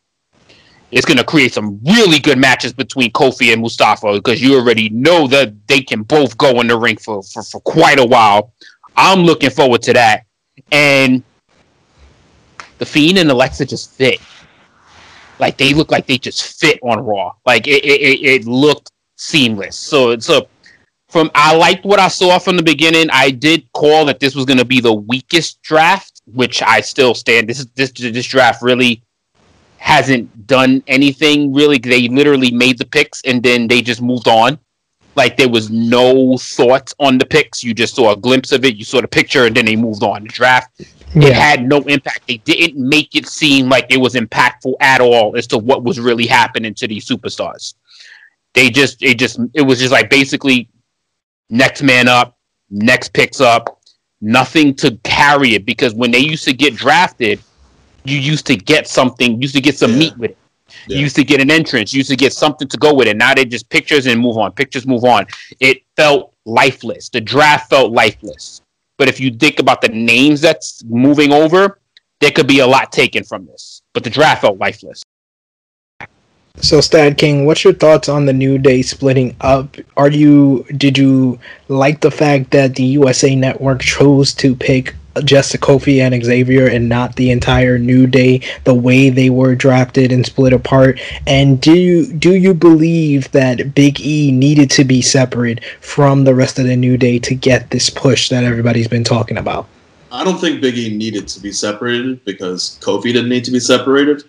It's going to create some really good matches between Kofi and Mustafa because you already know that they can both go in the ring for, for, for quite a while. I'm looking forward to that. And the Fiend and Alexa just fit. Like they look like they just fit on Raw. Like it, it, it looked seamless. So it's a from I liked what I saw from the beginning. I did call that this was going to be the weakest draft, which I still stand. This is this this draft really hasn't done anything really. They literally made the picks and then they just moved on. Like there was no thought on the picks. You just saw a glimpse of it. You saw the picture and then they moved on. The draft yeah. it had no impact. They didn't make it seem like it was impactful at all as to what was really happening to these superstars. They just it just it was just like basically next man up, next picks up, nothing to carry it because when they used to get drafted, you used to get something, used to get some yeah. meat with it. Yeah. You used to get an entrance, you used to get something to go with it. Now they just pictures and move on, pictures move on. It felt lifeless. The draft felt lifeless. But if you think about the names that's moving over, there could be a lot taken from this. But the draft felt lifeless. So, Stat King, what's your thoughts on the New Day splitting up? Are you did you like the fact that the USA Network chose to pick just Kofi and Xavier and not the entire New Day, the way they were drafted and split apart? And do you do you believe that Big E needed to be separate from the rest of the New Day to get this push that everybody's been talking about? I don't think Big E needed to be separated because Kofi didn't need to be separated.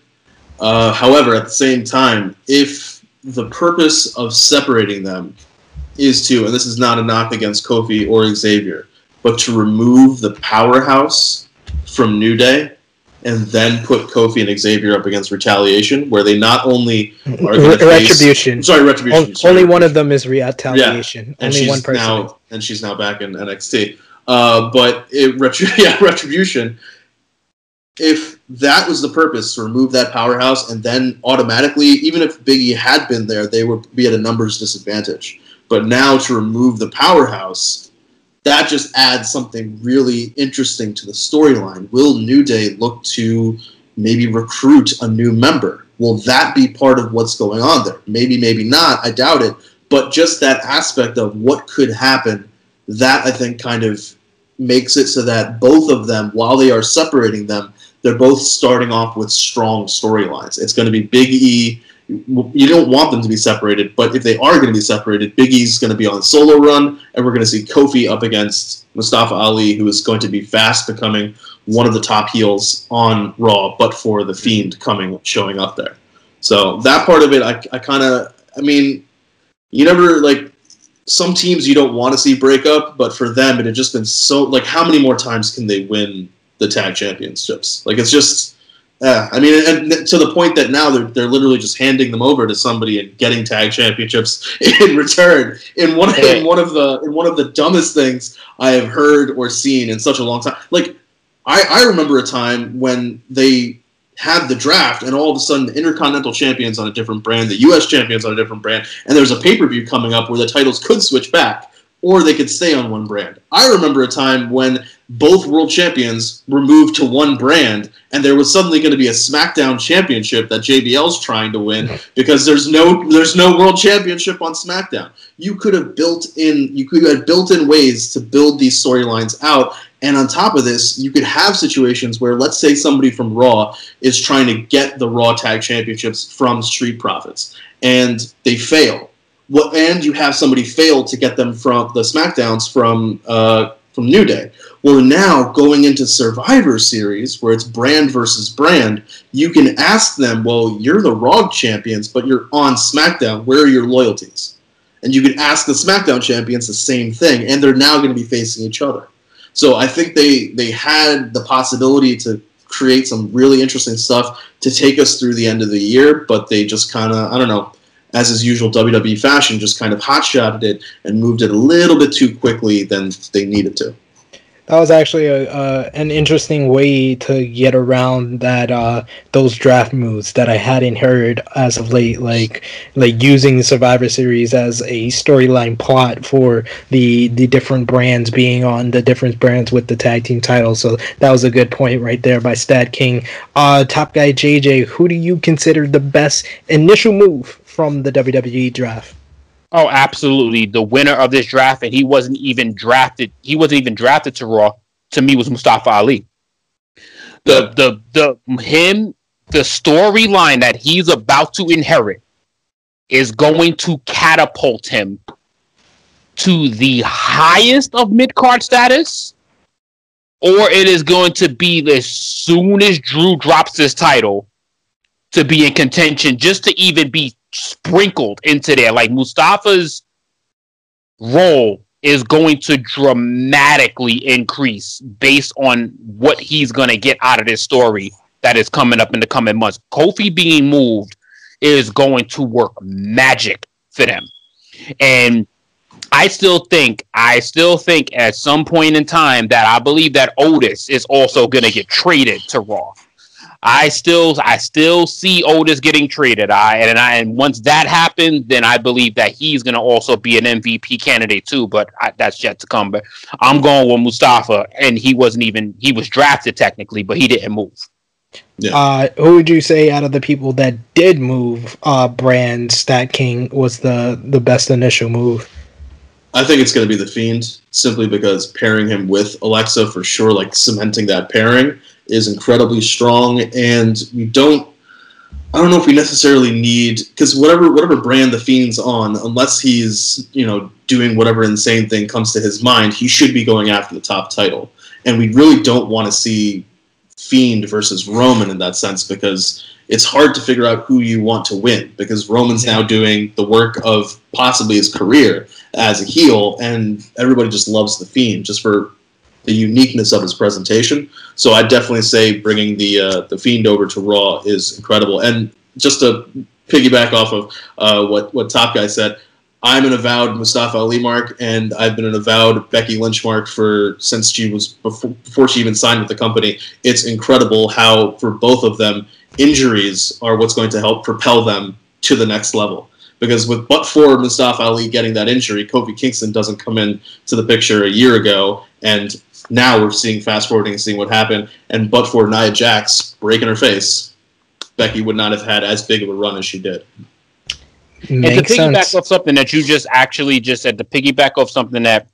Uh, however, at the same time, if the purpose of separating them is to, and this is not a knock against Kofi or Xavier, but to remove the powerhouse from New Day and then put Kofi and Xavier up against Retaliation, where they not only are Re- Retribution. Face, sorry, Retribution. O- only one of them is Retaliation. Yeah. And only one person. Now, and she's now back in NXT. Uh, but it, *laughs* yeah, Retribution if that was the purpose to remove that powerhouse and then automatically even if biggie had been there they would be at a numbers disadvantage but now to remove the powerhouse that just adds something really interesting to the storyline will new day look to maybe recruit a new member will that be part of what's going on there maybe maybe not i doubt it but just that aspect of what could happen that i think kind of makes it so that both of them while they are separating them they're both starting off with strong storylines. It's going to be Big E. You don't want them to be separated, but if they are going to be separated, Big E's going to be on solo run, and we're going to see Kofi up against Mustafa Ali, who is going to be fast becoming one of the top heels on Raw, but for the Fiend coming showing up there. So that part of it, I, I kind of, I mean, you never like some teams you don't want to see break up, but for them it had just been so like how many more times can they win the tag championships. Like it's just, yeah. I mean, and to the point that now they're they're literally just handing them over to somebody and getting tag championships *laughs* in return. In one in one of the in one of the dumbest things I have heard or seen in such a long time. Like I I remember a time when they had the draft, and all of a sudden the Intercontinental Champions on a different brand, the U.S. Champions on a different brand, and there's a pay per view coming up where the titles could switch back or they could stay on one brand. I remember a time when both world champions were moved to one brand, and there was suddenly going to be a SmackDown championship that JBL's trying to win because there's no there's no world championship on SmackDown. You could have built in you could have built in ways to build these storylines out. And on top of this, you could have situations where, let's say, somebody from Raw is trying to get the Raw Tag Championships from Street Profits, and they fail what, and you have somebody fail to get them from the SmackDowns from uh, from New Day. Well, now going into Survivor Series, where it's brand versus brand, you can ask them, well, you're the Raw champions, but you're on SmackDown. Where are your loyalties? And you can ask the SmackDown champions the same thing, and they're now going to be facing each other. So I think they they had the possibility to create some really interesting stuff to take us through the end of the year, but they just kind of I don't know as is usual WWE fashion, just kind of hotshotted it and moved it a little bit too quickly than they needed to. That was actually a, uh, an interesting way to get around that uh, those draft moves that I hadn't heard as of late, like like using the Survivor Series as a storyline plot for the the different brands being on the different brands with the tag team titles. So that was a good point right there by Stat King. Uh, Top guy JJ, who do you consider the best initial move from the WWE draft? Oh, absolutely. The winner of this draft, and he wasn't even drafted. He wasn't even drafted to Raw. To me, was Mustafa Ali. The the the him the storyline that he's about to inherit is going to catapult him to the highest of mid card status, or it is going to be as soon as Drew drops his title to be in contention, just to even be sprinkled into there. Like Mustafa's role is going to dramatically increase based on what he's going to get out of this story that is coming up in the coming months. Kofi being moved is going to work magic for them. And I still think, I still think at some point in time that I believe that Otis is also going to get traded to Raw. I still I still see Otis getting traded. I and I and once that happens, then I believe that he's going to also be an MVP candidate too. But I, that's yet to come. But I'm going with Mustafa, and he wasn't even he was drafted technically, but he didn't move. Yeah. Uh, who would you say out of the people that did move uh, brands Stat King was the the best initial move? I think it's going to be the Fiend simply because pairing him with Alexa for sure, like cementing that pairing, is incredibly strong. And we don't, I don't know if we necessarily need because whatever whatever brand the Fiend's on, unless he's you know doing whatever insane thing comes to his mind, he should be going after the top title. And we really don't want to see Fiend versus Roman in that sense because it's hard to figure out who you want to win because Roman's now doing the work of possibly his career as a heel, and everybody just loves the Fiend just for the uniqueness of his presentation. So I definitely say bringing the uh, the Fiend over to Raw is incredible. And just to piggyback off of uh, what what Top Guy said, I'm an avowed Mustafa Ali mark, and I've been an avowed Becky Lynch mark for since she was before, before she even signed with the company. It's incredible how for both of them, injuries are what's going to help propel them to the next level. Because with but for Mustafa Ali getting that injury, Kofi Kingston doesn't come in to the picture a year ago, and now we're seeing fast forwarding and seeing what happened. And but for Nia Jax breaking her face, Becky would not have had as big of a run as she did. Makes and to piggyback sense. off something that you just actually just said, to piggyback off something that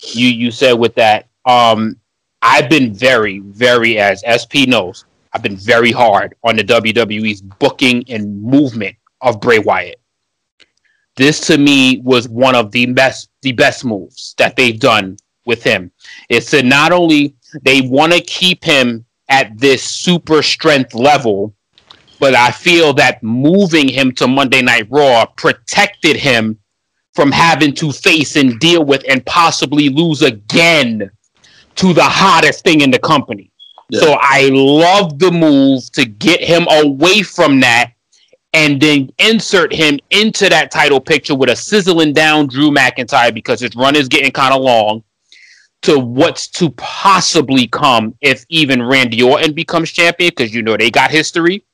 you you said with that, um, I've been very, very as SP knows, I've been very hard on the WWE's booking and movement of Bray Wyatt. This to me was one of the best the best moves that they've done with him. It's to not only they want to keep him at this super strength level, but I feel that moving him to Monday Night Raw protected him from having to face and deal with and possibly lose again to the hottest thing in the company. Yeah. So I love the move to get him away from that and then insert him into that title picture with a sizzling down Drew McIntyre because his run is getting kind of long to what's to possibly come if even Randy Orton becomes champion because you know they got history.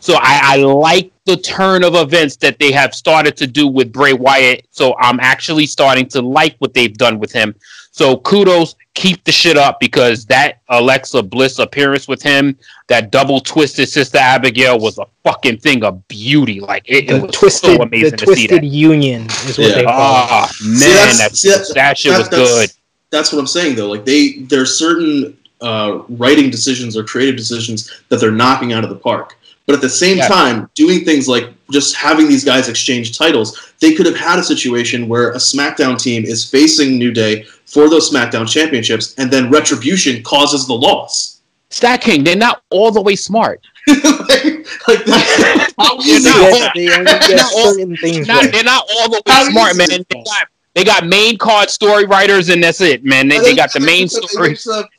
So I, I, like the turn of events that they have started to do with Bray Wyatt. So I'm actually starting to like what they've done with him. So kudos, keep the shit up because that Alexa Bliss appearance with him, that double twisted Sister Abigail was a fucking thing of beauty. Like it, it was twisted, so amazing the to see that. Union is what yeah. they call. Oh man, see, that, see, that, that shit was good. That's what I'm saying though. Like they, there's certain uh, writing decisions or creative decisions that they're knocking out of the park. But at the same yeah. time, doing things like just having these guys exchange titles, they could have had a situation where a SmackDown team is facing New Day for those SmackDown championships, and then Retribution causes the loss. Stat King, they're not all the way smart. *laughs* like, like they're, not, they're, not all, they're not all the way smart, man. They got, they got main card story writers, and that's it, man. They, they got the main story.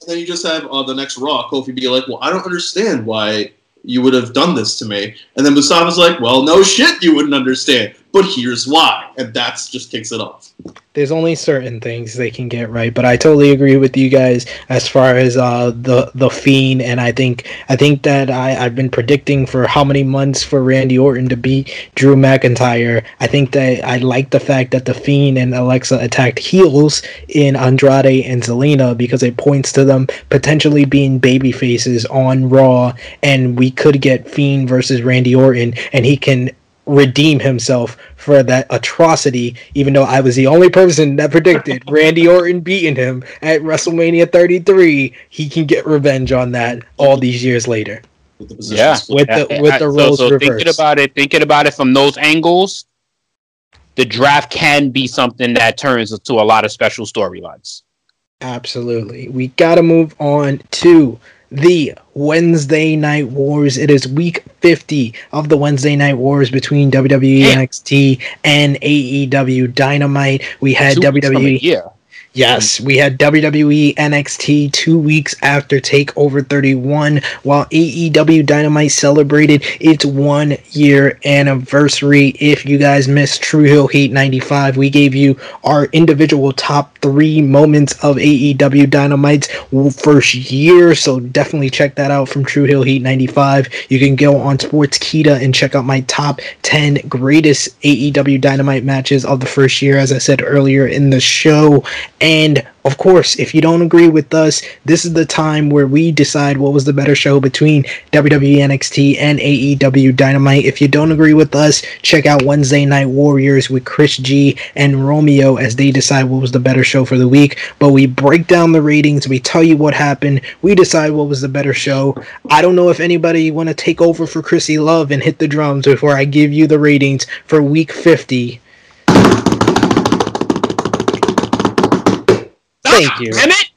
Then you just have uh, the next Raw, Kofi be like, "Well, I don't understand why you would have done this to me. And then Mustafa's like, well, no shit, you wouldn't understand. But here's why. And that's just kicks it off there's only certain things they can get right but i totally agree with you guys as far as uh the the fiend and i think i think that i i've been predicting for how many months for randy orton to beat drew mcintyre i think that i like the fact that the fiend and alexa attacked heels in andrade and zelina because it points to them potentially being baby faces on raw and we could get fiend versus randy orton and he can redeem himself for that atrocity, even though I was the only person that predicted *laughs* Randy Orton beating him at WrestleMania 33. He can get revenge on that all these years later. With yeah, with the with the roles so, so reversed. Thinking about it, thinking about it from those angles, the draft can be something that turns into a lot of special storylines. Absolutely. We got to move on to the Wednesday Night Wars. It is week 50 of the Wednesday Night Wars between WWE NXT and AEW Dynamite. We had WWE. Yeah. Yes, we had WWE NXT two weeks after TakeOver 31, while AEW Dynamite celebrated its one year anniversary. If you guys missed Tru Heel Heat 95, we gave you our individual top three moments of AEW Dynamite's first year, so definitely check that out from Tru Heel Heat 95. You can go on Sportskeeda and check out my top 10 greatest AEW Dynamite matches of the first year, as I said earlier in the show. And of course, if you don't agree with us, this is the time where we decide what was the better show between WWE NXT and AEW Dynamite. If you don't agree with us, check out Wednesday Night Warriors with Chris G and Romeo as they decide what was the better show for the week. But we break down the ratings, we tell you what happened, we decide what was the better show. I don't know if anybody want to take over for Krssi Luv and hit the drums before I give you the ratings for week 50. Thank you. Damn it!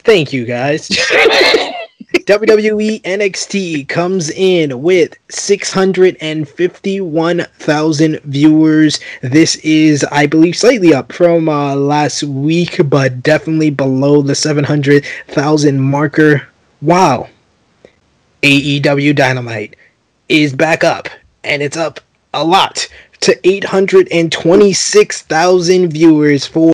Thank you, guys. *laughs* WWE NXT comes in with 651,000 viewers. This is, I believe, slightly up from uh, last week, but definitely below the 700,000 marker. Wow. AEW Dynamite is back up, and it's up a lot to 826,000 viewers for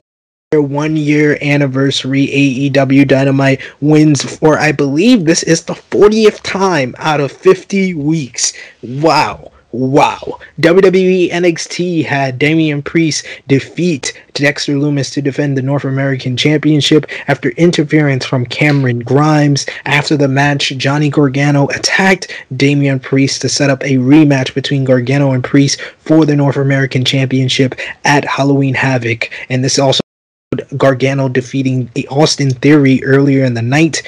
their one year anniversary AEW Dynamite wins for I believe this is the 40th time out of 50 weeks. Wow. Wow. WWE NXT had Damian Priest defeat Dexter Lumis to defend the North American Championship after interference from Cameron Grimes. After the match, Johnny Gargano attacked Damian Priest to set up a rematch between Gargano and Priest for the North American Championship at Halloween Havoc. And this also Gargano defeating Austin Theory earlier in the night.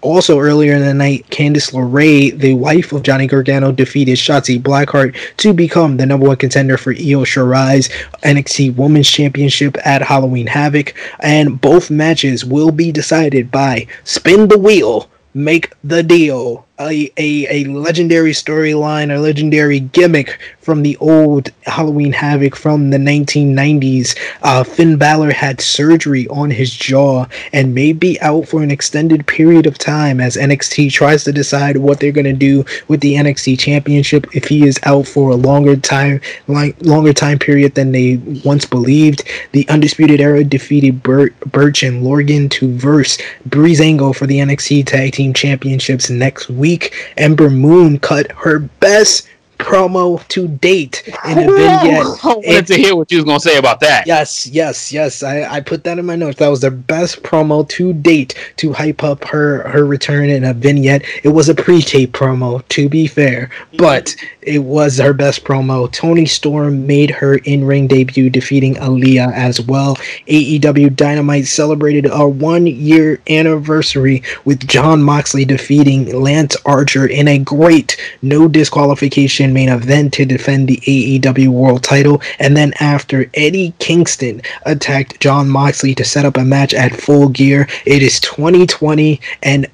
also earlier in the night, Candice LeRae, the wife of Johnny Gargano, defeated Shotzi Blackheart to become the number one contender for Io Shirai's NXT Women's Championship at Halloween Havoc. And both matches will be decided by Spin the Wheel, Make the Deal a, a, a legendary storyline, a legendary gimmick from the old Halloween Havoc from the 1990s. Uh, Finn Balor had surgery on his jaw and may be out for an extended period of time as NXT tries to decide what they're going to do with the NXT Championship if he is out for a longer time, like longer time period than they once believed. The Undisputed Era defeated Bur- Burch and Lorcan to verse Breezango for the NXT Tag Team Championships next week week, Ember Moon cut her best promo to date in a *laughs* vignette. I wanted to hear what you was gonna say about that. Yes, yes, yes. I, I put that in my notes. That was the best promo to date to hype up her her return in a vignette. It was a pre-tape promo, to be fair, but it was her best promo. Toni Storm made her in-ring debut, defeating Aaliyah as well. AEW Dynamite celebrated our one-year anniversary with Jon Moxley defeating Lance Archer in a great no disqualification main event to defend the AEW World Title. And then after Eddie Kingston attacked Jon Moxley to set up a match at Full Gear, it is 2020 and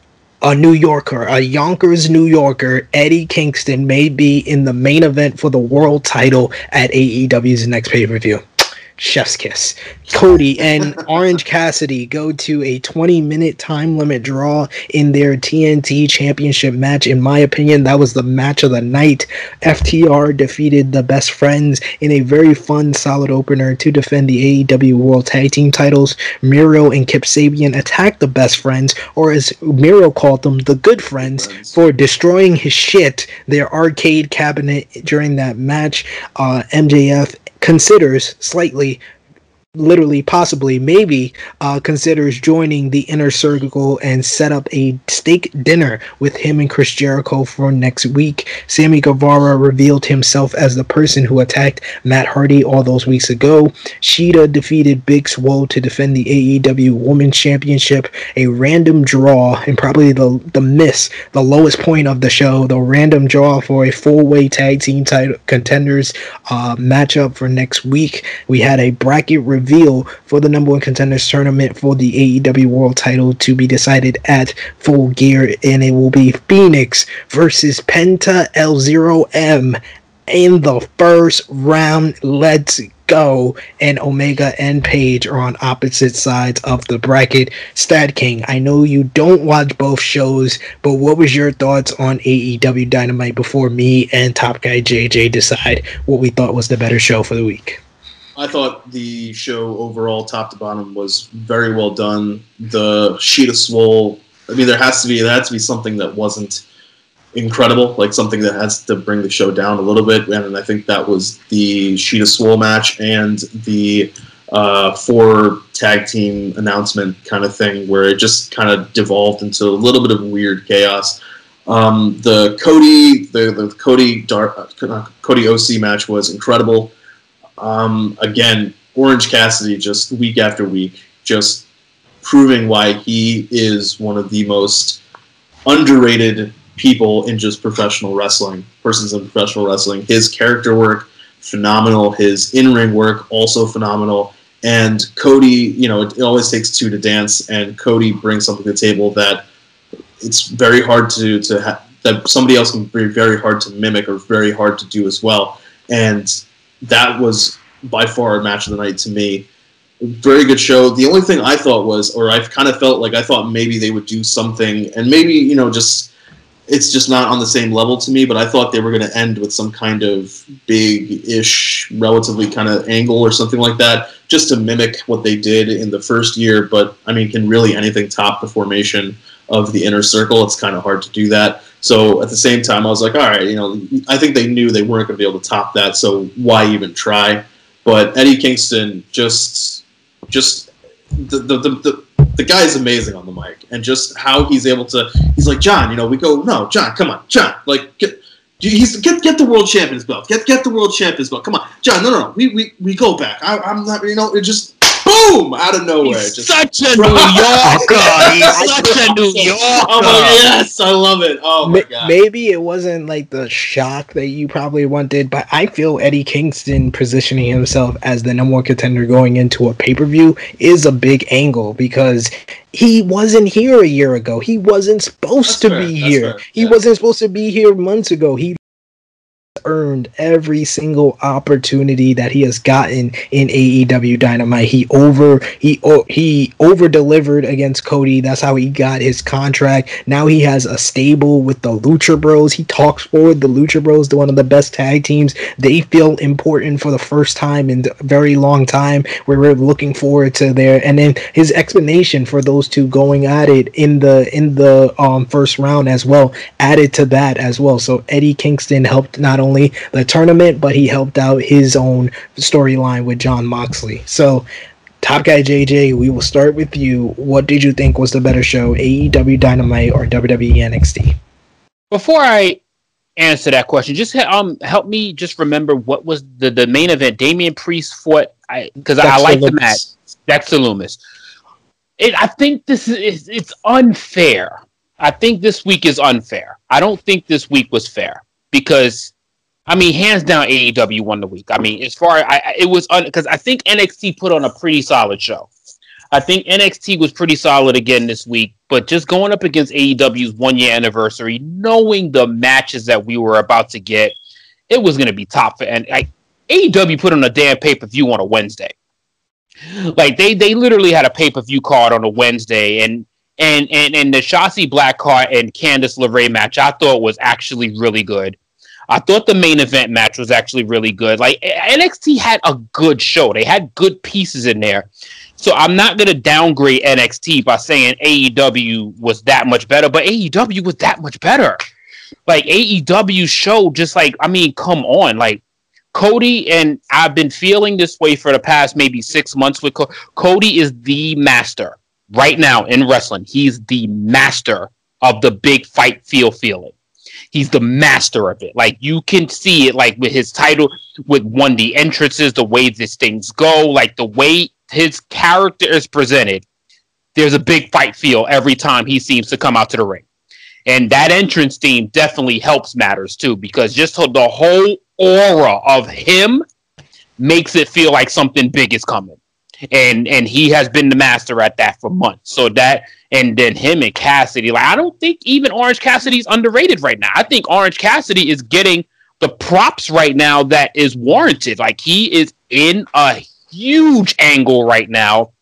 a New Yorker, a Yonkers New Yorker, Eddie Kingston may be in the main event for the world title at AEW's next pay per view. Chef's kiss. Cody and Orange Cassidy go to a 20 minute time limit draw in their TNT championship match. In my opinion, that was the match of the night. FTR defeated the best friends in a very fun, solid opener to defend the AEW World Tag Team titles. Miro and Kip Sabian attacked the best friends, or as Miro called them, the good friends, for destroying his shit, their arcade cabinet during that match. Uh, MJF considers slightly literally possibly maybe uh, considers joining the inner circle and set up a steak dinner with him and chris jericho for next week. Sammy guevara revealed himself as the person who attacked matt hardy all those weeks ago. Shida defeated big swole to defend the aew women's championship. A random draw and probably the, the miss the lowest point of the show the random draw for a four-way tag team title contenders uh, matchup for next week. We had a bracket review reveal for the number one contenders tournament for the AEW World title to be decided at Full Gear, and it will be Phoenix versus Penta L0M in the first round. Let's go. And Omega and Page are on opposite sides of the bracket. Stat King, I know you don't watch both shows, but what was your thoughts on AEW Dynamite before me and Top Guy JJ decide what we thought was the better show for the week? I thought the show overall, top to bottom, was very well done. The sheet of swole. I mean, there has to be there had to be something that wasn't incredible, like something that has to bring the show down a little bit. And I think that was the sheet of swole match and the uh, four tag team announcement kind of thing, where it just kind of devolved into a little bit of weird chaos. Um, the Cody, the, the Cody Dar- uh, Cody OC match was incredible. Um, again, Orange Cassidy just week after week, just proving why he is one of the most underrated people in just professional wrestling, persons in professional wrestling. His character work, phenomenal. His in ring work, also phenomenal. And Cody, you know, it, it always takes two to dance, and Cody brings something to the table that it's very hard to to ha- that somebody else can be very hard to mimic or very hard to do as well. And that was by far a match of the night to me. Very good show. The only thing I thought was, or I kind of felt like I thought maybe they would do something, and maybe you know just it's just not on the same level to me. But I thought they were going to end with some kind of big-ish, relatively kind of angle or something like that, just to mimic what they did in the first year. But I mean, can really anything top the formation of the inner circle? It's kind of hard to do that. So at the same time, I was like, all right, you know, I think they knew they weren't going to be able to top that. So why even try? But Eddie Kingston just, just the the, the, the the guy is amazing on the mic, and just how he's able to. He's like John, you know. We go, no, John, come on, John, like get. He's get get the world champions belt. Get get the world champions belt. Come on, John. No, no, no. We we, we go back. I, I'm not. You know, it just boom out of nowhere. He's just, such a New *laughs* Yorker. He's *laughs* such a New Yorker. Oh my yes, I love it. Oh my Ma- god. Maybe it wasn't like the shock that you probably wanted, but I feel Eddie Kingston positioning himself as the number one contender going into a pay per view is a big angle because he wasn't here a year ago. He wasn't supposed That's to fair, be that's here. fair, He yeah. wasn't supposed to be here months ago. He earned every single opportunity that he has gotten in AEW Dynamite. He over he he over delivered against Cody. That's how he got his contract. Now he has a stable with the Lucha Bros. He talks for the Lucha Bros to one of the best tag teams. They feel important for the first time in a very long time. Where we're looking forward to their and then his explanation for those two going at it in the in the um first round as well added to that as well. So Eddie Kingston helped not only the tournament, but he helped out his own storyline with Jon Moxley. So, Top Guy JJ, we will start with you. What did you think was the better show, AEW Dynamite or WWE NXT? Before I answer that question, just um help me just remember what was the, the main event. Damian Priest fought I because I like the match. Dexter Lumis. It, I think this is it's unfair. I think this week is unfair. I don't think this week was fair because I mean, hands down, AEW won the week. I mean, as far I, it was because I think NXT put on a pretty solid show. I think NXT was pretty solid again this week, but just going up against AEW's one year anniversary, knowing the matches that we were about to get, it was going to be top for and like AEW put on a damn pay per view on a Wednesday. Like they they literally had a pay per view card on a Wednesday, and and and and the Shotzi Blackheart and Candice LeRae match I thought was actually really good. I thought the main event match was actually really good. Like NXT had a good show. They had good pieces in there. So I'm not gonna downgrade NXT by saying AEW was that much better, but AEW was that much better. Like AEW show, just like I mean, come on, like Cody and I've been feeling this way for the past maybe six months with Co- Cody is the master right now in wrestling. He's the master of the big fight feel feeling. He's the master of it. Like you can see it, like with his title, with one the entrances, the way these things go, like the way his character is presented. There's a big fight feel every time he seems to come out to the ring, and that entrance theme definitely helps matters too because just the whole aura of him makes it feel like something big is coming and and he has been the master at that for months so that and then him and cassidy like i don't think even orange cassidy's underrated right now i think orange cassidy is getting the props right now that is warranted. Like he is in a huge angle right now.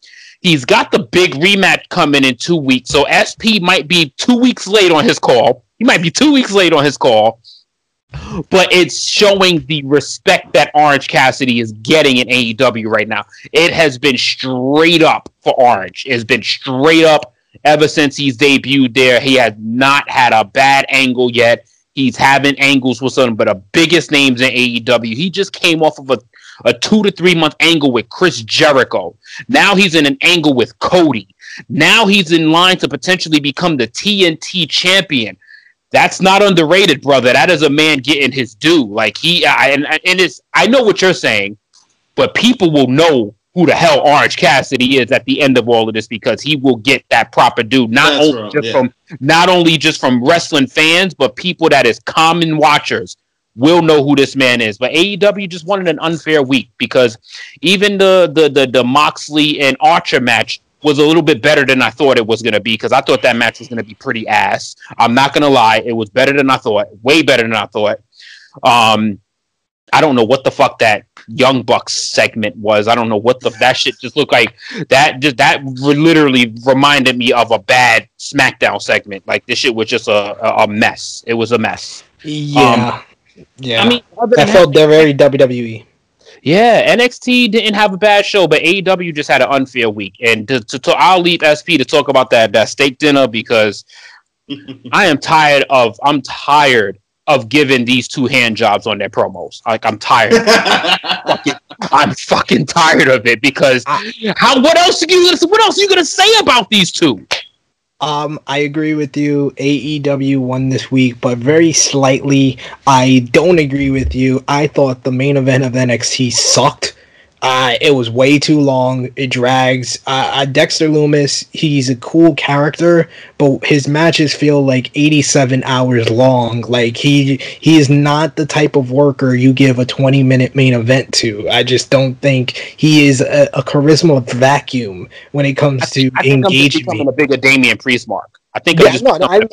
He's got the big rematch coming in two weeks. So SP might be two weeks late on his call. He might be two weeks late on his call. But it's showing the respect that Orange Cassidy is getting in AEW right now. It has been straight up for Orange. It has been straight up ever since he's debuted there. He has not had a bad angle yet. He's having angles with some of the biggest names in AEW. He just came off of a, a two to three month angle with Chris Jericho. Now he's in an angle with Cody. Now he's in line to potentially become the TNT champion. That's not underrated, brother. That is a man getting his due. Like he, I, and, and it's, I know what you're saying, but people will know who the hell Orange Cassidy is at the end of all of this because he will get that proper due not That's only just yeah. from not only just from wrestling fans but people that is common watchers will know who this man is. But AEW just wanted an unfair week because even the the the, the Moxley and Archer match was a little bit better than I thought it was going to be because I thought that match was going to be pretty ass. I'm not going to lie, it was better than I thought, way better than I thought. Um, I don't know what the fuck that Young Bucks segment was. I don't know what the that shit just looked like. That just that literally reminded me of a bad SmackDown segment. Like this shit was just a a, mess. It was a mess. Yeah, um, yeah. I mean, that felt they're very WWE. Yeah, NXT didn't have a bad show, but AEW just had an unfair week. And to, to, to I'll leave SP to talk about that that steak dinner because *laughs* I am tired of I'm tired of giving these two hand jobs on their promos. Like I'm tired. I'm, *laughs* fucking, I'm fucking tired of it because how? What else are you? What else are you gonna say about these two? Um, I agree with you. AEW won this week, but very slightly. I don't agree with you. I thought the main event of NXT sucked. Uh, it was way too long. It drags. Uh, uh, Dexter Lumis, he's a cool character, but his matches feel like 87 hours long. Like he he is not the type of worker you give a 20 minute main event to. I just don't think he is a, a charisma vacuum when it comes to I engaging. I'm a bigger Damian Priest mark. I think yeah, I no, no, I, love,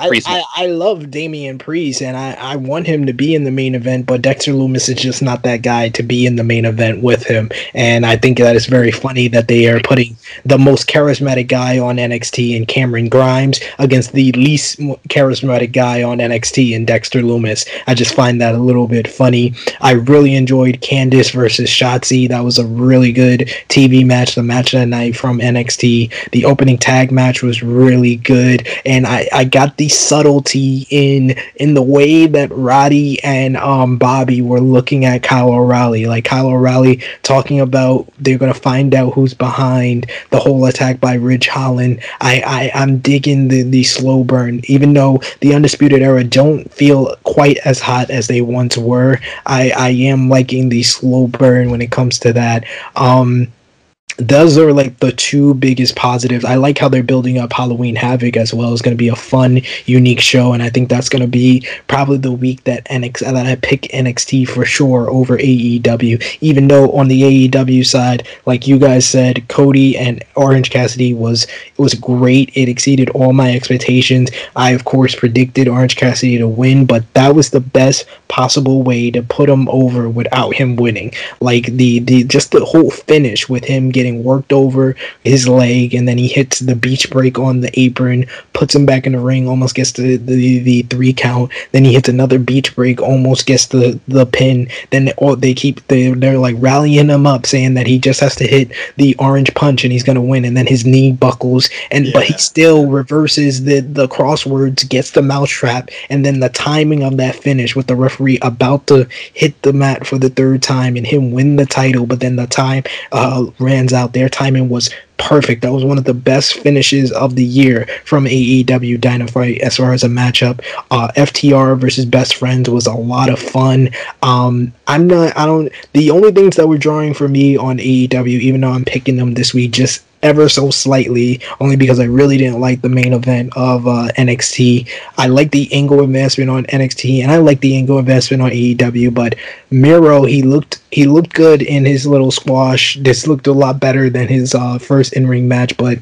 I, I, I, love Damian Priest and I, I want him to be in the main event, but Dexter Lumis is just not that guy to be in the main event with him. And I think that it's very funny that they are putting the most charismatic guy on NXT in Cameron Grimes against the least charismatic guy on NXT in Dexter Lumis. I just find that a little bit funny. I really enjoyed Candice versus Shotzi. That was a really good TV match, the match that night from NXT. The opening tag match was really good good, and I I got the subtlety in in the way that Roddy and um Bobby were looking at Kyle O'Reilly, like Kyle O'Reilly talking about they're gonna find out who's behind the whole attack by Ridge Holland. I I I'm digging the the slow burn, even though the Undisputed Era don't feel quite as hot as they once were. I I am liking the slow burn when it comes to that. Um those are like the two biggest positives. I like how they're building up Halloween Havoc as well. It's going to be a fun, unique show, and I think that's going to be probably the week that NX that I pick NXT for sure over AEW. Even though on the AEW side, like you guys said, Cody and Orange Cassidy was it was great. It exceeded all my expectations. I of course predicted Orange Cassidy to win, but that was the best possible way to put him over without him winning. Like the the just the whole finish with him getting worked over his leg, and then he hits the beach break on the apron, puts him back in the ring, almost gets the, the, the three count. Then he hits another beach break, almost gets the, the pin. Then oh, they keep they they're like rallying him up, saying that he just has to hit the orange punch and he's gonna win. And then his knee buckles, and yeah. but he still reverses the the Cross Rhodes, gets the mousetrap, and then the timing of that finish with the referee about to hit the mat for the third time and him win the title, but then the time uh, runs out. Their timing was perfect. That was one of the best finishes of the year from AEW Dynamite as far as a matchup. Uh, FTR versus Best Friends was a lot of fun. Um, I'm not. I don't. The only things that were drawing for me on AEW, even though I'm picking them this week, just ever so slightly, only because I really didn't like the main event of uh, NXT. I like the angle investment on NXT, and I like the angle investment on AEW. But Miro, he looked he looked good in his little squash. This looked a lot better than his uh, first in ring match, but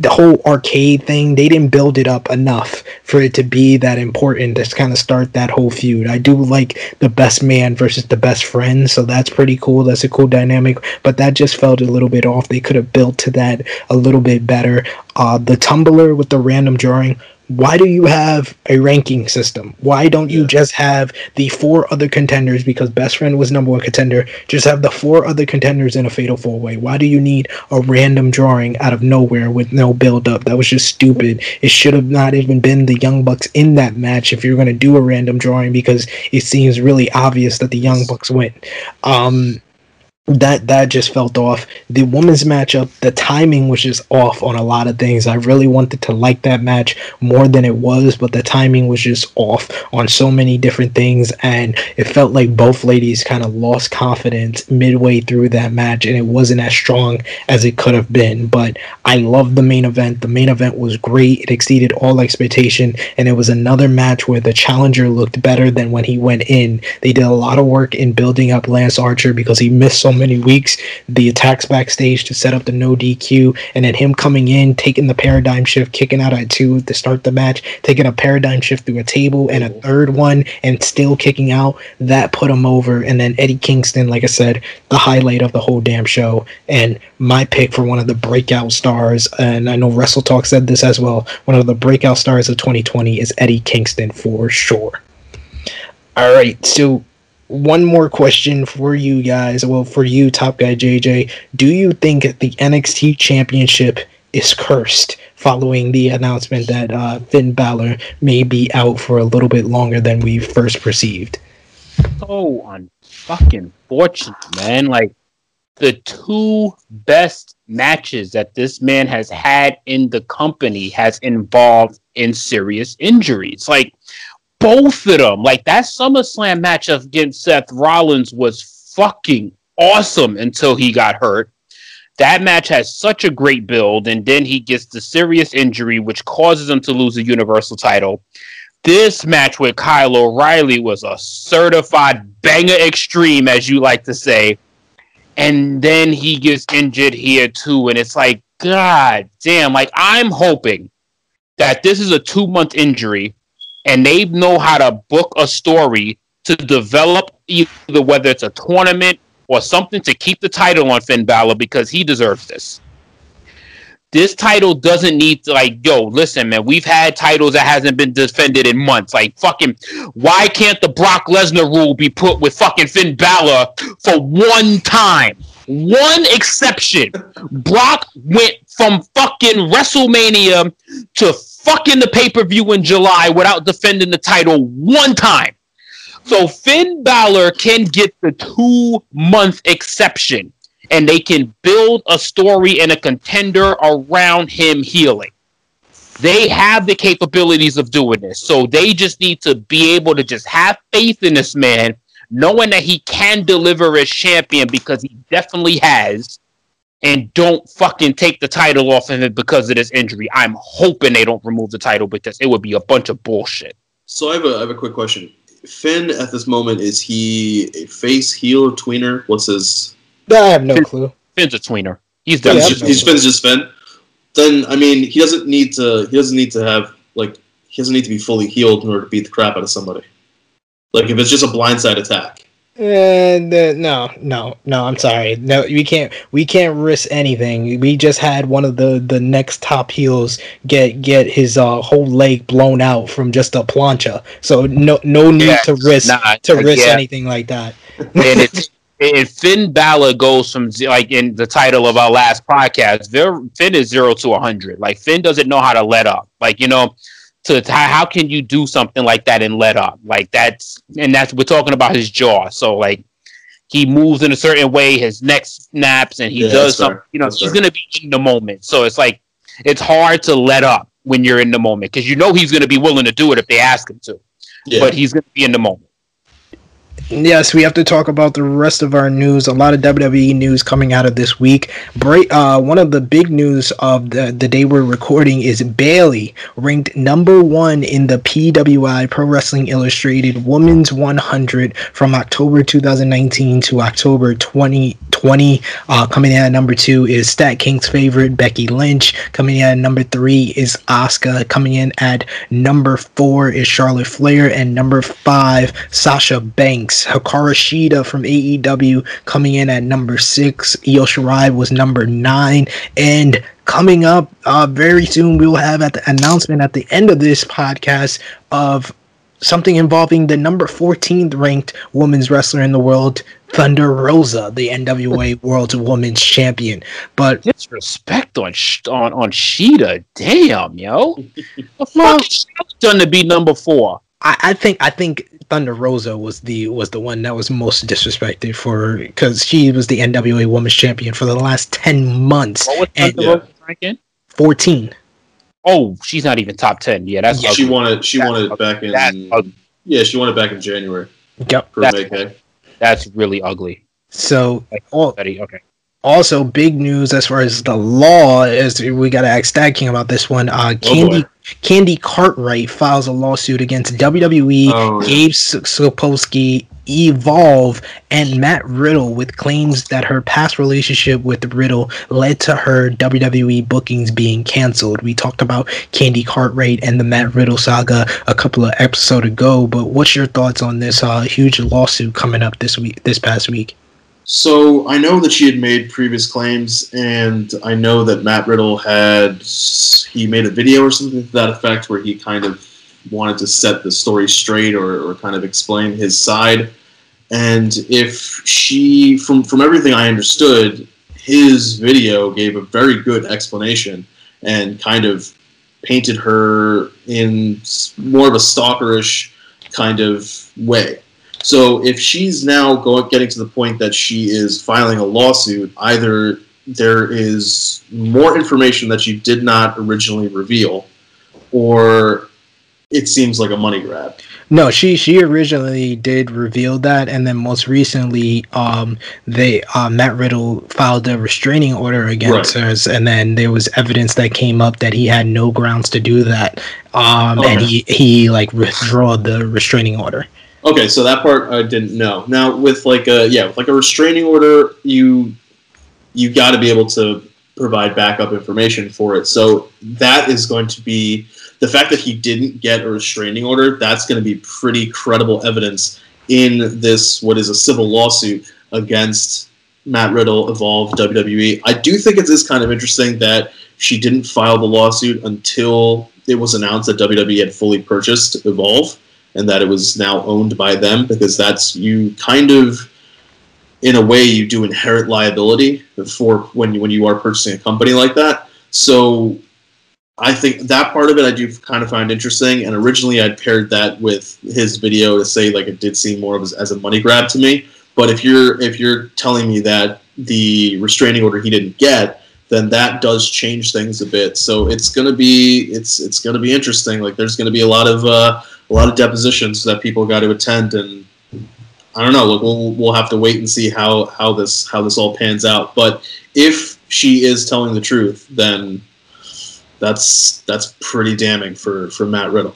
the whole arcade thing, they didn't build it up enough for it to be that important to kind of start that whole feud. I do like the best man versus the best friend, so that's pretty cool. That's a cool dynamic, but that just felt a little bit off. They could have built to that a little bit better. Uh, the tumbler with the random drawing why do you have a ranking system? Why don't you just have the four other contenders? Because best friend was number one contender. Just have the four other contenders in a fatal four way. Why do you need a random drawing out of nowhere with no build up? That was just stupid. It should have not even been the Young Bucks in that match if you're going to do a random drawing because it seems really obvious that the Young Bucks win. Um, that that just felt off. The women's matchup, the timing was just off on a lot of things. I really wanted to like that match more than it was, but the timing was just off on so many different things, and it felt like both ladies kind of lost confidence midway through that match, and it wasn't as strong as it could have been. But I loved the main event. The main event was great. It exceeded all expectation, and it was another match where the challenger looked better than when he went in. They did a lot of work in building up Lance Archer because he missed so many weeks. The attacks backstage to set up the no DQ, and then him coming in, taking the paradigm shift, kicking out at two to start the match, taking a paradigm shift through a table and a third one, and still kicking out. That put him over. And then Eddie Kingston, like I said, the highlight of the whole damn show, and my pick for one of the breakout stars. And I know Wrestle Talk said this as well. One of the breakout stars of 2020 is Eddie Kingston for sure. All right, so one more question for you guys. Well, for you, Top Guy JJ, do you think the NXT Championship is cursed following the announcement that uh, Finn Balor may be out for a little bit longer than we first perceived? So unfucking fortunate, man. Like the two best matches that this man has had in the company has involved in serious injuries. Like both of them. Like that SummerSlam match against Seth Rollins was fucking awesome until he got hurt. That match has such a great build, and then he gets the serious injury, which causes him to lose the Universal title. This match with Kyle O'Reilly was a certified banger extreme, as you like to say. And then he gets injured here too. And it's like, God damn, like I'm hoping that this is a two month injury and they know how to book a story to develop either whether it's a tournament or something to keep the title on Finn Balor because he deserves this. This title doesn't need to like, yo, listen, man, we've had titles that hasn't been defended in months. Like fucking why can't the Brock Lesnar rule be put with fucking Finn Balor for one time? One exception. Brock went from fucking WrestleMania to fucking the pay per view in July without defending the title one time. So Finn Balor can get the two month exception and they can build a story and a contender around him healing. They have the capabilities of doing this. So they just need to be able to just have faith in this man, knowing that he can deliver as champion because he definitely has and don't fucking take the title off of it because of this injury. I'm hoping they don't remove the title because it would be a bunch of bullshit. So I have a, I have a quick question. Finn at this moment is he a face heel or tweener? What's his? I have no Finn, clue. Finn's a tweener. He's done. he's, Yeah, just, no he's. Finn's just Finn. Then I mean he doesn't need to he doesn't need to have like he doesn't need to be fully healed in order to beat the crap out of somebody. Like if it's just a blindside attack. And uh, no, no, no. I'm sorry. No, we can't. We can't risk anything. We just had one of the the next top heels get get his uh, whole leg blown out from just a plancha. So no no need Yeah, to risk nah, to risk yeah. anything like that. and it's *laughs* and Finn Balor goes from like in the title of our last podcast. Finn is zero to hundred. Like Finn doesn't know how to let up. Like you know, to, how can you do something like that and let up? Like that's and that's we're talking about his jaw. So like he moves in a certain way, his neck snaps, and he Yeah, does that's fair. something. You know, That's he's fair. gonna be in the moment. So it's like it's hard to let up when you're in the moment because you know he's gonna be willing to do it if they ask him to. Yeah. But he's gonna be in the moment. Yes, we have to talk about the rest of our news. A lot of WWE news coming out of this week. Uh, one of the big news of the, the day we're recording is Bayley ranked number one in the PWI Pro Wrestling Illustrated Women's 100 from October 2019 to October 2020. 20. Uh, coming in at number two is Stat King's favorite Becky Lynch. Coming in at number three is Asuka. Coming in at number four is Charlotte Flair, and number five Sasha Banks. Hikaru Shida from AEW coming in at number six. Io Shirai was number nine, and coming up uh, very soon we will have at the announcement at the end of this podcast of something involving the number 14th ranked women's wrestler in the world, Thunder Rosa, the NWA World Women's Champion. But disrespect on on on Shida, damn yo, the fuck is done to be number four? I, I think I think Thunder Rosa was the was the one that was most disrespected for because she was the NWA Women's Champion for the last ten months. What was and Thunder Rosa ranking? Fourteen. Oh, she's not even top ten. Yeah, that's she ugly. won it. She That's won it ugly. back in. Yeah, she won it back in January Yep. That's- really ugly. So Like, all, Betty, okay. Also big news as far as the law is we got to ask Stat King about this one. Uh, Candy boy. Candy Cartwright files a lawsuit against WWE, Oh, yeah. Gabe Sapolsky, Evolve, and Matt Riddle with claims that her past relationship with Riddle led to her WWE bookings being canceled. We talked about Candy Cartwright and the Matt Riddle saga a couple of episodes ago, but what's your thoughts on this uh, huge lawsuit coming up this week, this past week? So I know that she had made previous claims, and I know that Matt Riddle had he made a video or something to that effect where he kind of wanted to set the story straight or, or kind of explain his side. And if she, from from everything I understood, his video gave a very good explanation and kind of painted her in more of a stalkerish kind of way. So if she's now going getting to the point that she is filing a lawsuit, either there is more information that she did not originally reveal, or it seems like a money grab. No, she she originally did reveal that, and then most recently, um, they uh, Matt Riddle filed a restraining order against Right. her, and then there was evidence that came up that he had no grounds to do that, um, and he he like withdrew the restraining order. Okay, so that part I didn't know. Now with like a yeah, with like a restraining order, you you got to be able to provide backup information for it. So that is going to be the fact that he didn't get a restraining order. That's going to be pretty credible evidence in this what is a civil lawsuit against Matt Riddle, Evolve, WWE. I do think it is kind of interesting that she didn't file the lawsuit until it was announced that WWE had fully purchased Evolve and that it was now owned by them because that's you kind of in a way you do inherit liability for when you when you are purchasing a company like that. So i think that part of it i do kind of find interesting and originally i'd paired that with his video to say like it did seem more of as, as a money grab to me. But if you're if you're telling me that the restraining order he didn't get then that does change things a bit. So it's going to be it's it's to be interesting. Like there's going to be a lot of uh, a lot of depositions that people got to attend and I don't know. Look, we'll we'll have to wait and see how how this how this all pans out. But if she is telling the truth, then that's that's pretty damning for for Matt Riddle.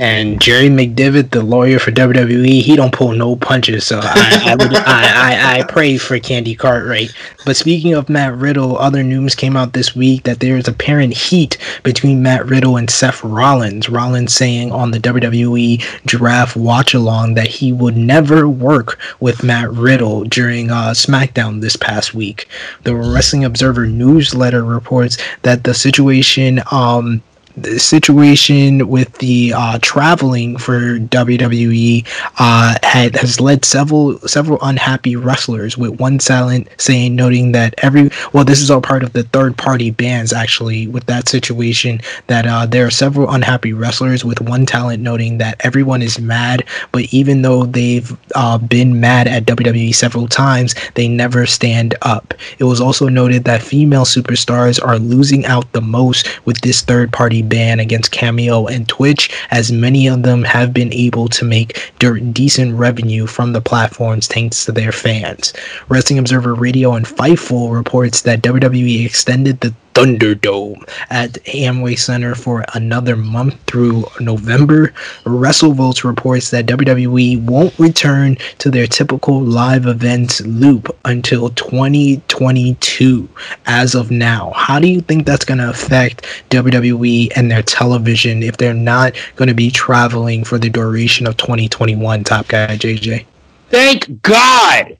And Jerry McDevitt, the lawyer for WWE, he don't pull no punches. So I I, would, I, I I pray for Candy Cartwright. But speaking of Matt Riddle, other news came out this week that there is apparent heat between Matt Riddle and Seth Rollins. Rollins saying on the WWE Draft Watch Along that he would never work with Matt Riddle during uh, SmackDown this past week. The Wrestling Observer newsletter reports that the situation um the situation with the uh, traveling for WWE uh, had has led several several unhappy wrestlers. With one silent saying, noting that every well, this is all part of the third party bans. Actually, with that situation, that uh, there are several unhappy wrestlers. With one talent noting that everyone is mad, but even though they've uh, been mad at WWE several times, they never stand up. It was also noted that female superstars are losing out the most with this third party ban against Cameo and Twitch, as many of them have been able to make de- decent revenue from the platforms thanks to their fans. Wrestling Observer Radio and Fightful reports that WWE extended the Thunderdome at Amway Center for another month through November. WrestleVotes reports that WWE won't return to their typical live events loop until 2022 as of now. How do you think that's going to affect WWE and their television if they're not going to be traveling for the duration of 2021, Top Guy JJ? Thank God.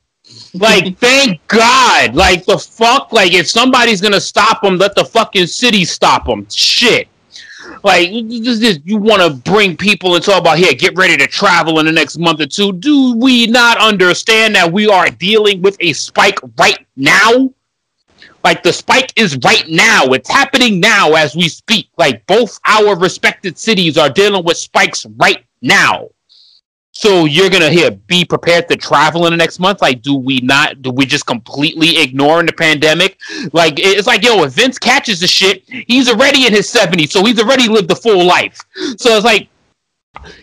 Like, *laughs* thank God. Like, the fuck? Like, if somebody's gonna stop them, let the fucking city stop them. Shit. Like, you, you want to bring people and talk about here, get ready to travel in the next month or two. Do we not understand that we are dealing with a spike right now? Like, the spike is right now. It's happening now as we speak. Like, both our respected cities are dealing with spikes right now. So you're gonna hear be prepared to travel in the next month? Like, do we not? Do we just completely ignoring the pandemic? Like, it's like, yo, if Vince catches the shit, he's already in his 70s, so he's already lived the full life. So it's like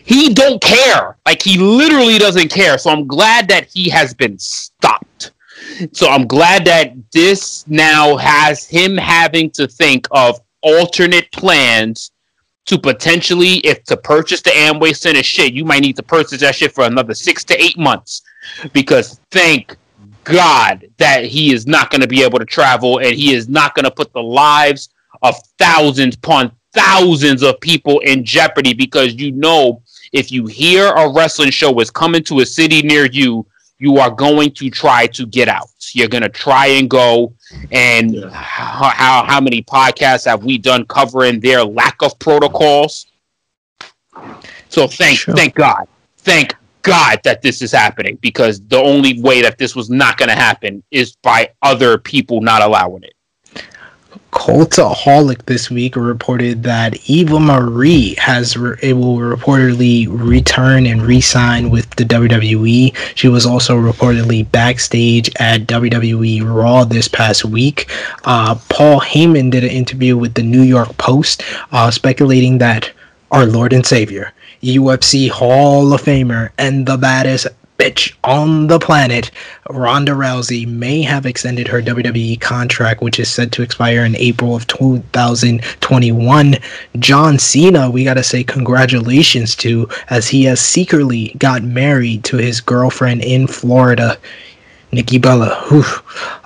he don't care. Like he literally doesn't care. So I'm glad that he has been stopped. So I'm glad that this now has him having to think of alternate plans to potentially, if to purchase the Amway Center shit, you might need to purchase that shit for another six to eight months. Because thank God that he is not going to be able to travel and he is not going to put the lives of thousands upon thousands of people in jeopardy because you know if you hear a wrestling show is coming to a city near you, you are going to try to get out. You're going to try and go. And yeah. how, how, how many podcasts have we done covering their lack of protocols? So thank sure. thank God, thank God that this is happening because the only way that this was not going to happen is by other people not allowing it. Cultaholic this week reported that Eva Marie has re- will reportedly return and re-sign with the WWE. She was also reportedly backstage at WWE Raw this past week. Uh, Paul Heyman did an interview with the New York Post, uh, speculating that our Lord and Savior, UFC Hall of Famer, and the baddest bitch on the planet, Ronda Rousey may have extended her WWE contract, which is set to expire in April of 2021. John Cena, we gotta say congratulations to, as he has secretly got married to his girlfriend in Florida. Nikki Bella. Whew.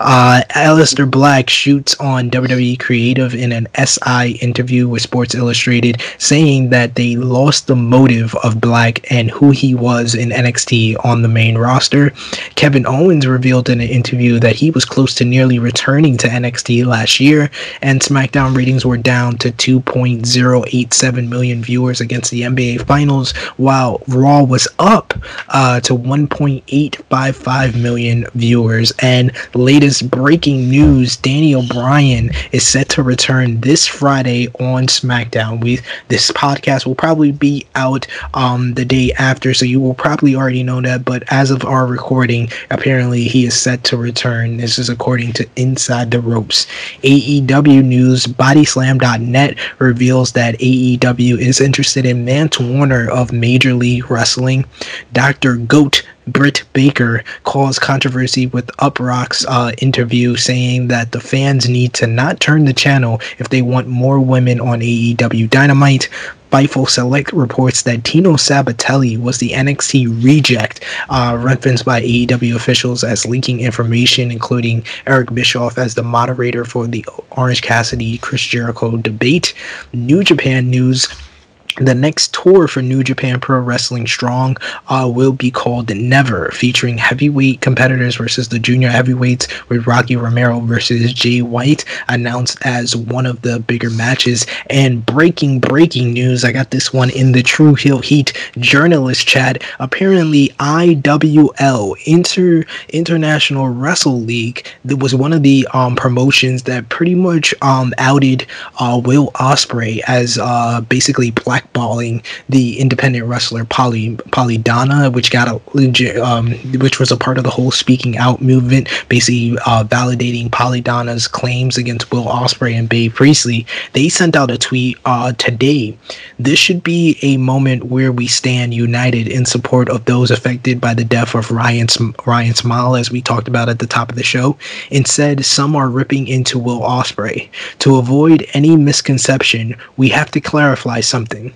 Uh, Aleister Black shoots on WWE Creative in an SI interview with Sports Illustrated, saying that they lost the motive of Black and who he was in NXT on the main roster. Kevin Owens revealed in an interview that he was close to nearly returning to NXT last year, and SmackDown ratings were down to 2.087 million viewers against the NBA Finals, while Raw was up uh, to 1.855 million viewers. And latest breaking news: Daniel Bryan is set to return this Friday on SmackDown. We this podcast will probably be out um, the day after, so you will probably already know that. But as of our recording, apparently he is set to return. This is according to Inside the Ropes. AEW news: BodySlam.net reveals that AEW is interested in Mance Warner of Major League Wrestling. Dr. Goat Britt Baker caused controversy with Uproxx's uh, interview, saying that the fans need to not turn the channel if they want more women on AEW Dynamite. Fightful Select reports that Tino Sabbatelli was the NXT reject, uh, referenced by AEW officials as leaking information, including Eric Bischoff as the moderator for the Orange Cassidy Chris Jericho debate. New Japan News the next tour for New Japan Pro Wrestling Strong uh, will be called Never, featuring heavyweight competitors versus the junior heavyweights, with Rocky Romero versus Jay White announced as one of the bigger matches. And breaking, breaking news I got this one in the Tru Heel Heat journalist chat. Apparently, IWL, Inter International Wrestle League, that was one of the um, promotions that pretty much um, outed uh, Will Ospreay as uh, basically Black blackballing the independent wrestler Pollyanna, which got a um, which was a part of the whole speaking out movement, basically uh, validating Pollyanna's claims against Will Ospreay and Bea Priestley. They sent out a tweet uh, today. This should be a moment where we stand united in support of those affected by the death of Ryan Ryan Smile, as we talked about at the top of the show. Instead, some are ripping into Will Ospreay. To avoid any misconception, we have to clarify something.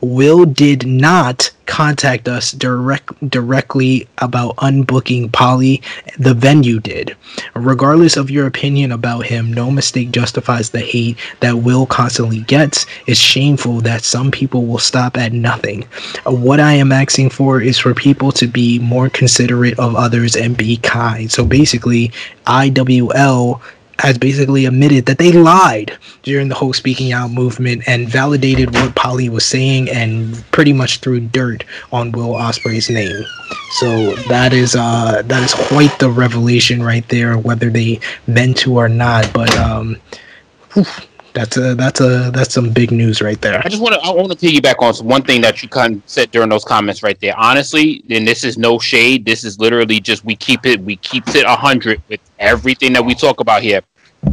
Will did not contact us direct directly about unbooking Polly. The venue did. Regardless of your opinion about him, no mistake justifies the hate that Will constantly gets. It's shameful that some people will stop at nothing. What I am asking for is for people to be more considerate of others and be kind. So basically, IWL has basically admitted that they lied during the whole speaking out movement and validated what Polly was saying and pretty much threw dirt on Will Ospreay's name. So that is uh that is quite the revelation right there, whether they meant to or not. But um whew, that's a that's a that's some big news right there. I just want to I want to piggyback on one thing that you kind of said during those comments right there. Honestly, and this is no shade. This is literally just we keep it we keep it hundred with everything that we talk about here.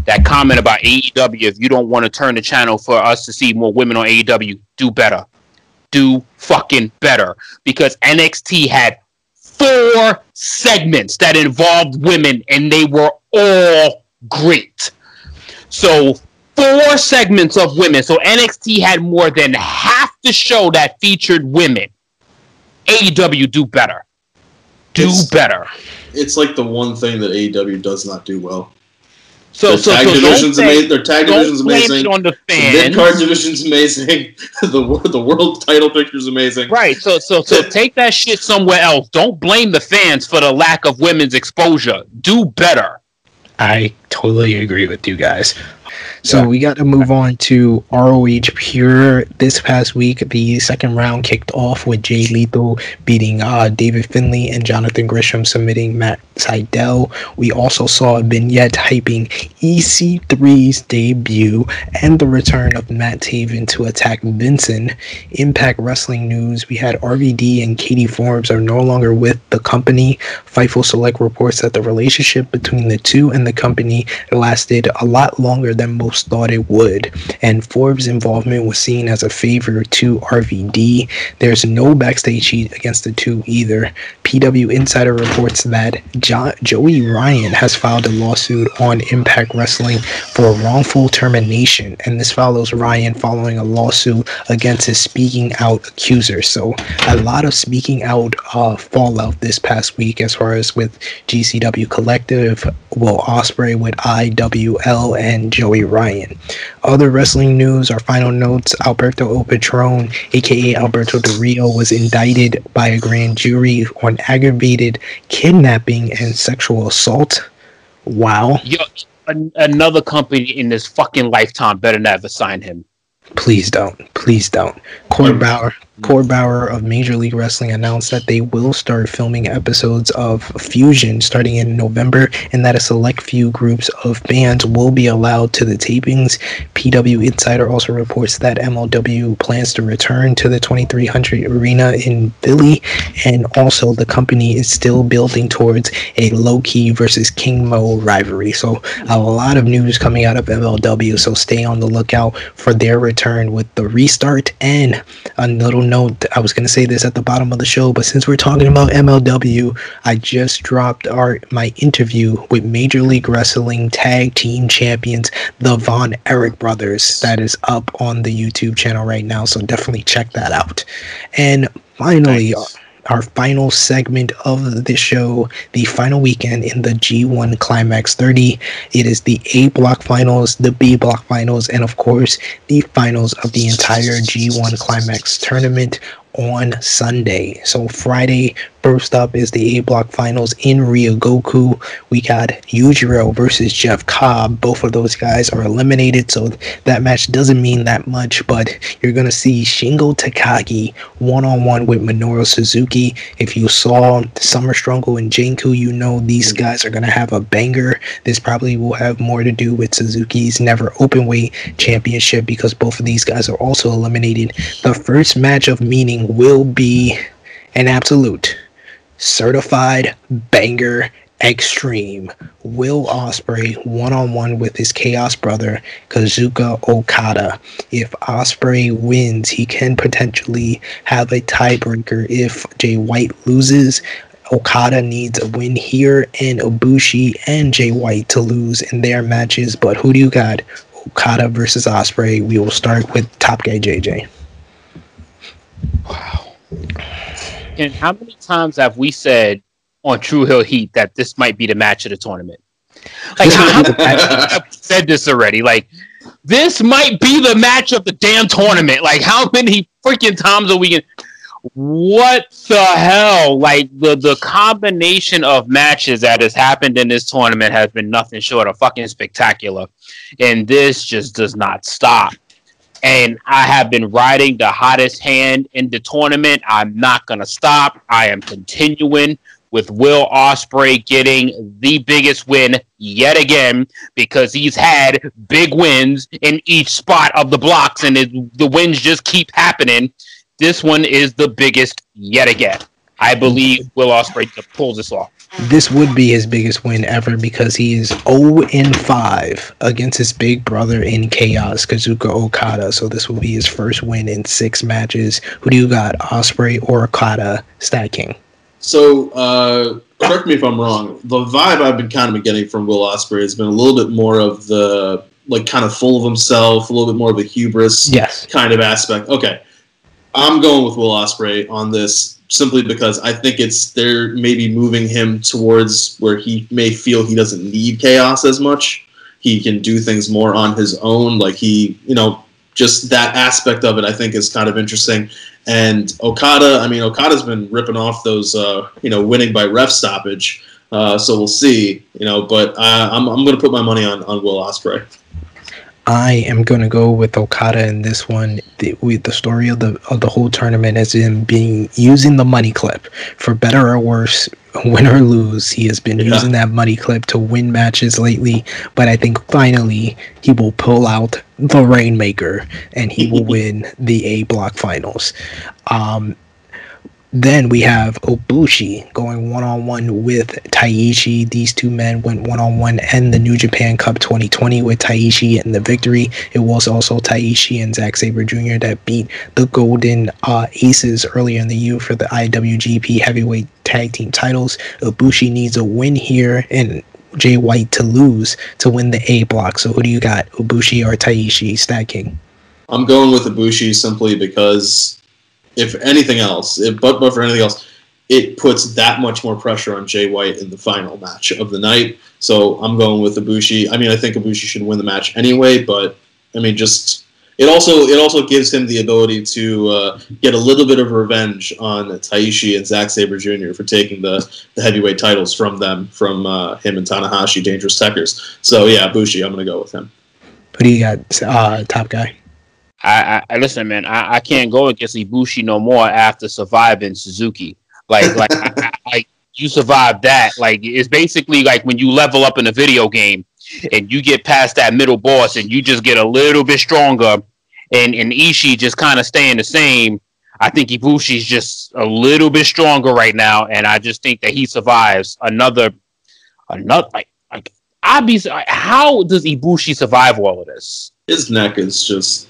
That comment about AEW, if you don't want to turn the channel for us to see more women on AEW, do better. Do fucking better. Because NXT had four segments that involved women and they were all great. So four segments of women. So NXT had more than half the show that featured women. AEW do better. Do It's- better. It's like the one thing that AEW does not do well. So, their so, tag so don't division's say- amazing. Their tag don't division's blame amazing. it on the The mid fans. card division's amazing. *laughs* the the world title picture's amazing. Right. So so so *laughs* take that shit somewhere else. Don't blame the fans for the lack of women's exposure. Do better. I totally agree with you guys. So Yeah. we got to move on to ROH Pure. This past week, the second round kicked off with Jay Lethal beating uh, David Finlay and Jonathan Gresham submitting Matt Sydal. We also saw a vignette hyping EC3's debut and the return of Matt Taven to attack Vincent. Impact Wrestling News, we had RVD and Katie Forbes are no longer with the company. Fightful Select reports that the relationship between the two and the company lasted a lot longer than most thought it would, and Forbes' involvement was seen as a favor to RVD. There's no backstage heat against the two either. PW Insider reports that jo- Joey Ryan has filed a lawsuit on Impact Wrestling for wrongful termination, and this follows Ryan following a lawsuit against his speaking out accuser. So, a lot of speaking out uh, fallout this past week, as far as with GCW Collective, Will Ospreay with IWL, and Joey Ryan. Other wrestling news, our final notes Alberto El Patron, aka Alberto Del Rio, was indicted by a grand jury on aggravated kidnapping and sexual assault. Wow. Yo, an- another company in this fucking lifetime better never sign him. Please don't. Please don't. Court Bauer, Court Bauer of Major League Wrestling announced that they will start filming episodes of Fusion starting in November, and that a select few groups of bands will be allowed to the tapings. PW Insider also reports that MLW plans to return to the 2300 Arena in Philly, and also the company is still building towards a Low Ki versus King Mo rivalry. So, a lot of news coming out of MLW, so stay on the lookout for their return with the restart. And a little note I was to say this at the bottom of the show, but since we're talking about MLW, I just dropped our my interview with Major League Wrestling Tag Team Champions, the Von Erich brothers. That is up on the YouTube channel right now, so definitely check that out. And finally, Nice. Our final segment of the show, the final weekend in the G1 Climax 30. It is the A block finals, the B block finals, and of course, the finals of the entire G1 Climax tournament on Sunday. So Friday First up is the A Block Finals in Ryogoku. We got Yujiro versus Jeff Cobb. Both of those guys are eliminated, so that match doesn't mean that much. But you're gonna see Shingo Takagi one on one with Minoru Suzuki. If you saw Summer Struggle and Jingu, you know these guys are gonna have a banger. This probably will have more to do with Suzuki's never open weight championship because both of these guys are also eliminated. The first match of meaning will be an absolute certified banger extreme Will Ospreay one-on-one with his chaos brother Kazuchika Okada. If Ospreay wins he can potentially have a tiebreaker. If jay white loses okada needs a win here and ibushi and jay white to lose in their matches. But who do you got? Okada versus Ospreay. we will start with top guy jj Wow. And how many times have we said on Tru Heel Heat that this might be the match of the tournament? Like, how, we said this already? Like, this might be the match of the damn tournament. Like, how many freaking times are we going what the hell? Like the the combination of matches that has happened in this tournament has been nothing short of fucking spectacular, and this just does not stop. And I have been riding the hottest hand in the tournament. I'm not gonna stop. I am continuing with Will Ospreay getting the biggest win yet again because he's had big wins in each spot of the blocks, and it, the wins just keep happening. This one is the biggest yet again. I believe Will Ospreay pulls this off. This would be his biggest win ever because he is 0 in 5 against his big brother in Chaos, Kazuchika Okada. So this will be his first win in six matches. Who do you got, Ospreay or Okada, Stat King? So, uh, correct me if I'm wrong. The vibe I've been kind of getting from Will Ospreay has been a little bit more of the like kind of full of himself, a little bit more of a hubris Yes. kind of aspect. Okay, I'm going with Will Ospreay on this simply because I think it's they're maybe moving him towards where he may feel he doesn't need chaos as much. He can do things more on his own. Like he, you know, just that aspect of it, I think, is kind of interesting. And Okada, I mean, Okada's been ripping off those, uh, you know, winning by ref stoppage. Uh, so we'll see, you know. But I'm, I'm going to put my money on, on Will Ospreay. I am going to go with Okada in this one. The, with the story of the of the whole tournament as him being using the money clip for better or worse, win or lose. He has been Yeah. using that money clip to win matches lately. But I think finally he will pull out the Rainmaker and he *laughs* will win the A Block Finals. Um, then we have Ibushi going one on one with Taichi. These two men went one on one and the New Japan Cup 2020 with Taichi in the victory. It was also Taichi and Zack Sabre Jr. that beat the Golden uh, Aces earlier in the year for the IWGP Heavyweight Tag Team titles. Ibushi needs a win here and Jay White to lose to win the A block. So who do you got, Ibushi or Taichi? Stat King. I'm going with Ibushi simply because, if anything else, if, but but for anything else, it puts that much more pressure on Jay White in the final match of the night. So I'm going with Ibushi. I mean, I think Ibushi should win the match anyway, but I mean, just it also it also gives him the ability to uh, get a little bit of revenge on Taichi and Zack Sabre Jr. for taking the, the heavyweight titles from them, from uh, him and Tanahashi, Dangerous Tekkers. So yeah, Ibushi, I'm to go with him. Who do you got, uh, top guy? I, I, listen, man. I, I can't go against Ibushi no more after surviving Suzuki. Like, like, I, like you survived that. Like, it's basically like when you level up in a video game and you get past that middle boss and you just get a little bit stronger, and and Ishii just kind of staying the same. I think Ibushi's just a little bit stronger right now, and I just think that he survives another, another like like. I'd be how does Ibushi survive all of this? His neck is just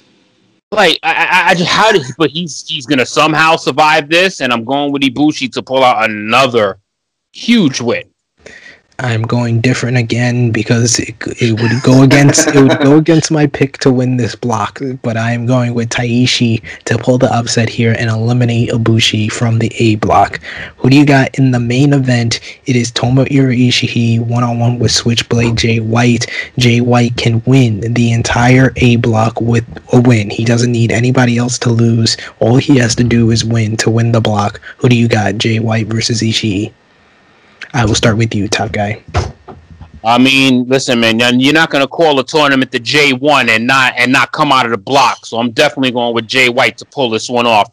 like I, I, just how did but he's he's gonna somehow survive this, and I'm going with Ibushi to pull out another huge win. I'm going different again because it, it would go against it would go against my pick to win this block, but I am going with Taichi to pull the upset here and eliminate Ibushi from the A block. Who do you got in the main event? It is Tomohiro Ishii one on one with Switchblade Jay White. Jay White can win the entire A block with a win. He doesn't need anybody else to lose. All he has to do is win to win the block. Who do you got? Jay White versus Ishii. I will start with you, top guy. I mean, listen, man, you're not gonna call a tournament the J one and not and not come out of the block. So I'm definitely going with Jay White to pull this one off.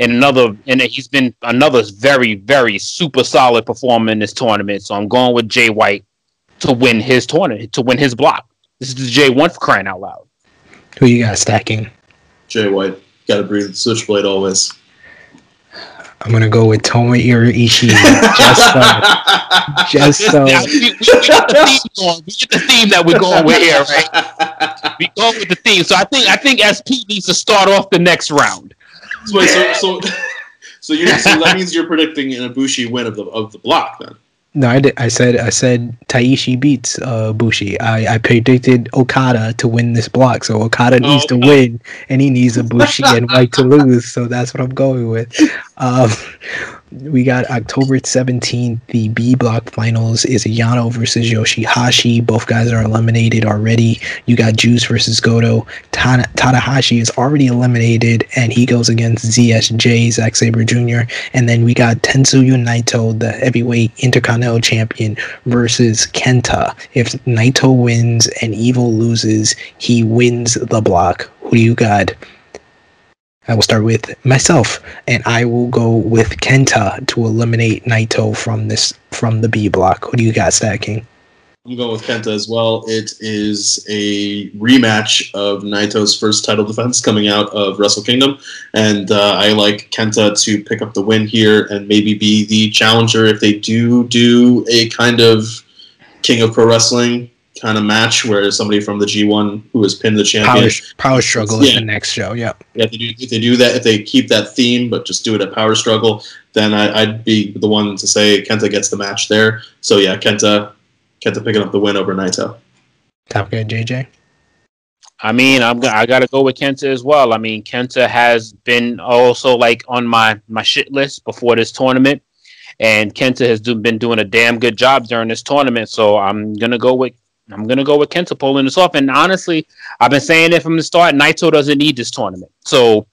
And another, and he's been another very, very super solid performer in this tournament. So I'm going with Jay White to win his tournament, to win his block. This is the J one for crying out loud. Who you got Stat King? Jay White, got to breathe switchblade always. I'm gonna go with Tomohiro Ishii. Just so, *laughs* just so. we, we, we, get the theme going. we get the theme that we're going with here, right? We go with the theme. So I think I think SP needs to start off the next round. So, wait, so, so, *laughs* so, you so that means you're predicting an Ibushi win of the of the block then. No, I did. I said I said Taichi beats uh, Bushi. I, I predicted Okada to win this block, so Okada needs Oh. to win, and he needs Ibushi and White to lose. So that's what I'm going with. *laughs* Um, we got October 17th. The B block finals is Yano versus Yoshi-Hashi. Both guys are eliminated already. You got Juice versus Goto. Tana- Tanahashi is already eliminated, and he goes against ZSJ, Zack Sabre Jr. And then we got Tetsuya Naito, the heavyweight intercontinental champion, versus Kenta. If Naito wins and Evil loses, he wins the block. Who do you got? I will start with myself, and I will go with Kenta to eliminate Naito from this from the B block. Who do you got Stat King? I'm going with Kenta as well. It is a rematch of Naito's first title defense coming out of Wrestle Kingdom, and uh, I like Kenta to pick up the win here and maybe be the challenger if they do do a kind of King of Pro Wrestling kind of match where somebody from the G1 who has pinned the champion. Power Power Struggle is the next show. Yeah. If they, do, if they do that, if they keep that theme, but just do it at Power Struggle, then I, I'd be the one to say Kenta gets the match there. So yeah, Kenta, Kenta picking up the win over Naito. Top guy JJ. I mean, I'm I gotta go with Kenta as well. I mean, Kenta has been also like on my my shit list before this tournament, and Kenta has do, been doing a damn good job during this tournament. So I'm gonna go with I'm gonna go with Kenta pulling this off. And honestly, I've been saying it from the start. Naito doesn't need this tournament, so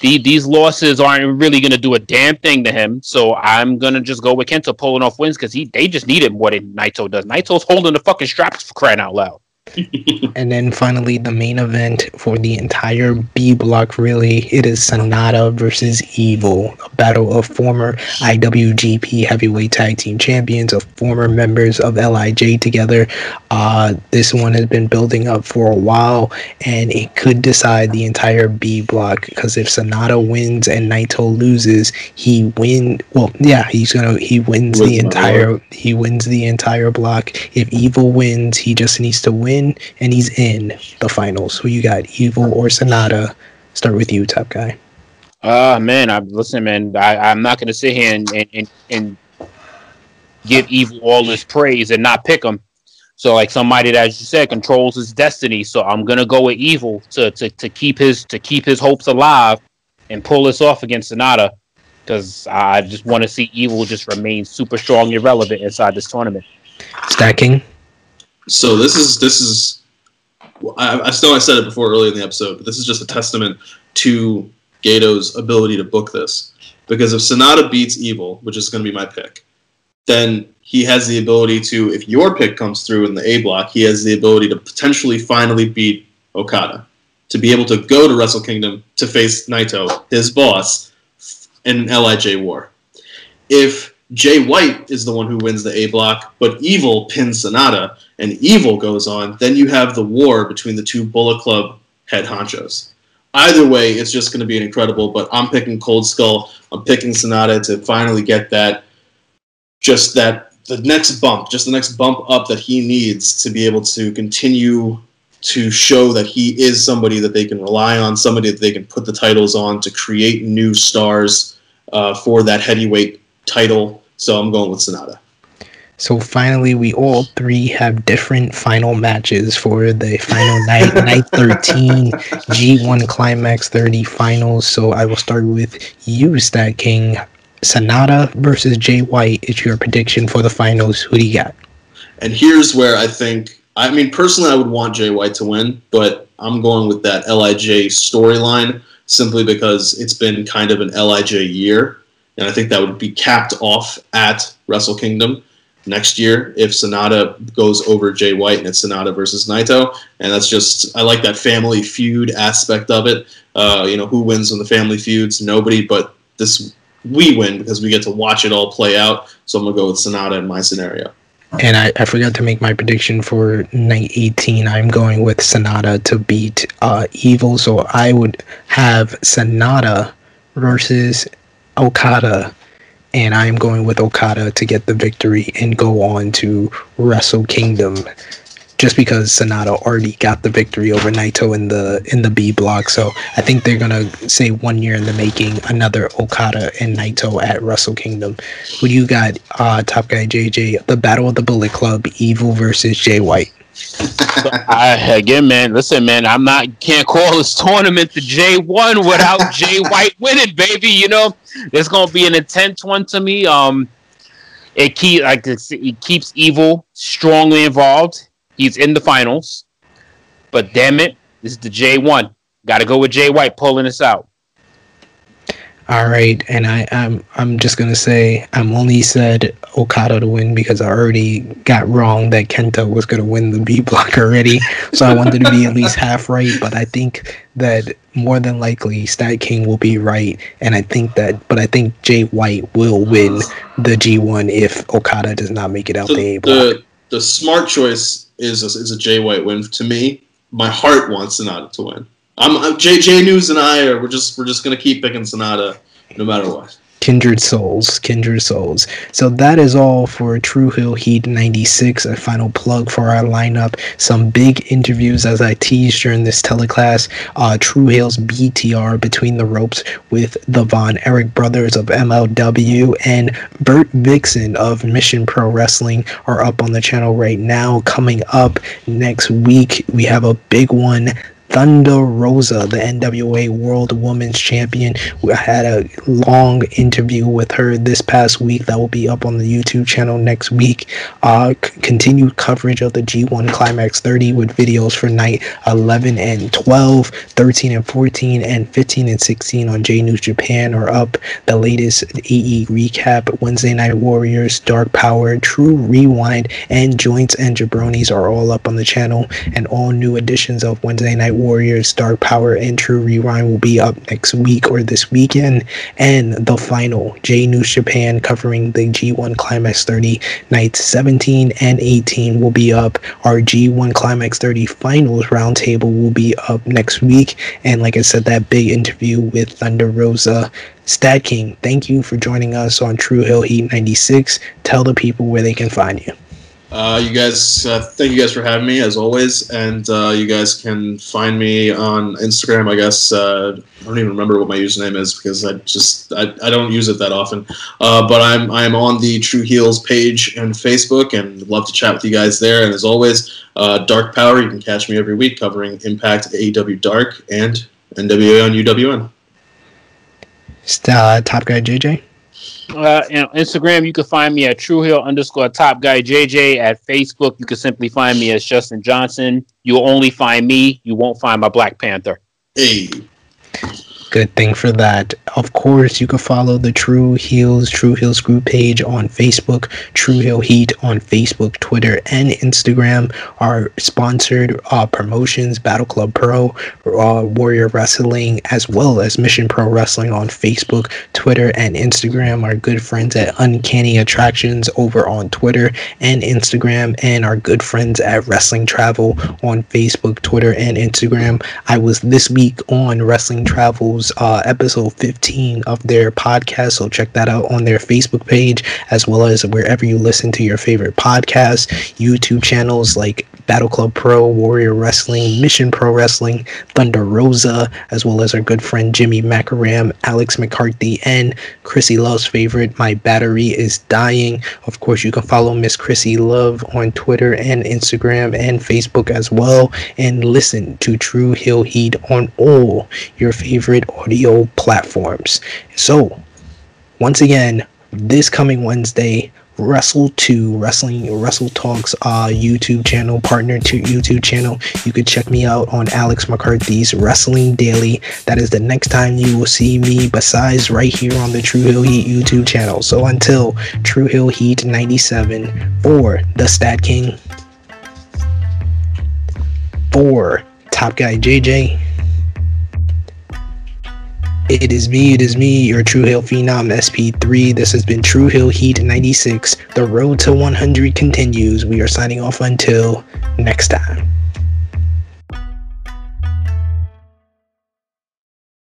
the, these losses aren't really gonna do a damn thing to him. So I'm gonna just go with Kenta pulling off wins because he they just need it more than Naito does. Naito's holding the fucking straps for crying out loud. *laughs* And then finally, the main event for the entire B block, really, it is Sanada versus Evil, a battle of former IWGP Heavyweight Tag Team Champions, of former members of LIJ together. Uh, this one has been building up for a while, and it could decide the entire B block because if Sanada wins and Naito loses, he win. Well, yeah, he's gonna he wins the entire he wins the entire block. If Evil wins, he just needs to win and he's in the finals. Who you got, Evil or Sanada? Start with you, top guy. Ah man, I listen, man. I, I'm not gonna sit here and, and, and, and give evil all this praise and not pick him. So like somebody that as you said controls his destiny. So I'm gonna go with evil to, to, to keep his to keep his hopes alive and pull this off against Sanada. Because I just want to see evil just remain super strong and relevant inside this tournament. Stat King. So this is this is. I, I still I said it before earlier in the episode, but this is just a testament to Gedo's ability to book this. Because if Sanada beats Evil, which is going to be my pick, then he has the ability to, if your pick comes through in the A block, he has the ability to potentially finally beat Okada, to be able to go to Wrestle Kingdom to face Naito, his boss, in an LIJ war. If Jay White is the one who wins the A block, but Evil pins Sanada, and Evil goes on, then you have the war between the two Bullet Club head honchos. Either way, it's just going to be an incredible. But I'm picking Cold Skull. I'm picking Sanada to finally get that, just that the next bump, just the next bump up that he needs to be able to continue to show that he is somebody that they can rely on, somebody that they can put the titles on to create new stars uh, for that heavyweight title. So I'm going with Sanada. So finally, we all three have different final matches for the final *laughs* night, night 13, G1 Climax 30 finals. So I will start with you, Stat King. Sanada versus Jay White is your prediction for the finals. Who do you got? And here's where I think, I mean, personally, I would want Jay White to win, but I'm going with that LIJ storyline simply because it's been kind of an LIJ year. And I think that would be capped off at Wrestle Kingdom next year if Sanada goes over Jay White and it's Sanada versus Naito. And that's just, I like that family feud aspect of it. Uh, you know, who wins in the family feuds? Nobody, but this, we win because we get to watch it all play out. So I'm to go with Sanada in my scenario. And I, I forgot to make my prediction for night 18. I'm going with Sanada to beat uh, Evil. So I would have Sanada versus Okada and I am going with Okada to get the victory and go on to Wrestle Kingdom. Just because Sanada already got the victory over Naito in the in the B block, so I think they're gonna say one year in the making, another Okada and Naito at Wrestle Kingdom. Who do you got, uh, Top Guy JJ? The Battle of the Bullet Club, Evil versus Jay White. I, again, man, listen, man, I'm not can't call this tournament the J one without *laughs* Jay White winning, baby. You know, it's gonna be an intense one to me. Um, it keep like it keeps Evil strongly involved. He's in the finals, but damn it, this is the J one. Got to go with Jay White pulling this out. All right, and I, I'm I'm just gonna say I'm only said Okada to win because I already got wrong that Kenta was gonna win the B *laughs* block already. So I wanted to be at least half right, but I think that more than likely Stat King will be right, and I think that, but I think Jay White will win the G1 if Okada does not make it out the, the A block. The, the smart choice is a, is a Jay White win to me. My heart wants Sanada to win. I'm, I'm JJ News and I are we're just we're just gonna keep picking Sanada no matter what. Kindred Souls, Kindred Souls. So that is all for Tru Heel Heat 96, a final plug for our lineup. Some big interviews as I teased during this teleclass. Uh, Tru Heel's BTR Between the Ropes with the Von Erich brothers of MLW and Bert Vixen of Mission Pro Wrestling are up on the channel right now. Coming up next week, we have a big one Thunder Rosa, the NWA World Women's Champion. I had a long interview with her this past week that will be up on the YouTube channel next week. Uh, c- continued coverage of the G1 Climax 30 with videos for night 11 and 12, 13 and 14, and 15 and 16 on J News Japan are up. The latest AE recap, Wednesday Night Warriors, Dark Power, True Rewind, and Joints and Jabronis are all up on the channel. And all new editions of Wednesday Night Warriors, Dark Power, and True Rewind will be up next week or this weekend. And the final, J News Japan, covering the G1 Climax 30 nights 17 and 18 will be up. Our G1 Climax 30 finals roundtable will be up next week. And like I said, that big interview with Thunder Rosa. Stat King, thank you for joining us on Tru Heel Heat 96. Tell the people where they can find you. Uh, you guys, uh, thank you guys for having me as always, and uh, you guys can find me on Instagram. I guess uh, I don't even remember what my username is because I just I, I don't use it that often. Uh, but I'm I'm on the Tru Heels page and Facebook, and love to chat with you guys there. And as always, uh, Dark Power. You can catch me every week covering Impact, AEW Dark, and NWA on UWN. Top guy JJ. Uh, Instagram, you can find me at Tru Heel underscore Top Guy JJ. At Facebook, you can simply find me as Justin Johnson. You'll only find me. You won't find my Black Panther. Hey. Good thing for that. Of course, you can follow the Tru Heels, Tru Heels group page on Facebook, Tru Heel Heat on Facebook, Twitter, and Instagram. Our sponsored uh, promotions, Battle Club Pro, uh, Warrior Wrestling, as well as Mission Pro Wrestling on Facebook, Twitter, and Instagram. Our good friends at Uncanny Attractions over on Twitter and Instagram, and our good friends at Wrestling Travel on Facebook, Twitter, and Instagram. I was this week on Wrestling Travel's uh, episode 15 of their podcast, so check that out on their Facebook page as well as wherever you listen to your favorite podcasts, YouTube channels like Battle Club Pro, Warrior Wrestling, Mission Pro Wrestling, Thunder Rosa, as well as our good friend Jimmy Macaram, Alex McCarthy, and Krssi Luv's favorite, My Battery is Dying. Of course, you can follow Miss Chrissy Love on Twitter and Instagram and Facebook as well, and listen to Tru Heel Heat on all your favorite audio platforms. So, once again, this coming Wednesday, Wrestle 2 Wrestling Wrestle Talks uh, YouTube channel, partner to YouTube channel. You can check me out on Alex McCarthy's Wrestling Daily. That is the next time you will see me, besides right here on the Tru Heel Heat YouTube channel. So until Tru Heel Heat 97 for the Stat King, for Top Guy JJ. It is me, it is me, your Tru Heel Phenom SP3. This has been Tru Heel Heat 96. The road to 100 continues. We are signing off until next time.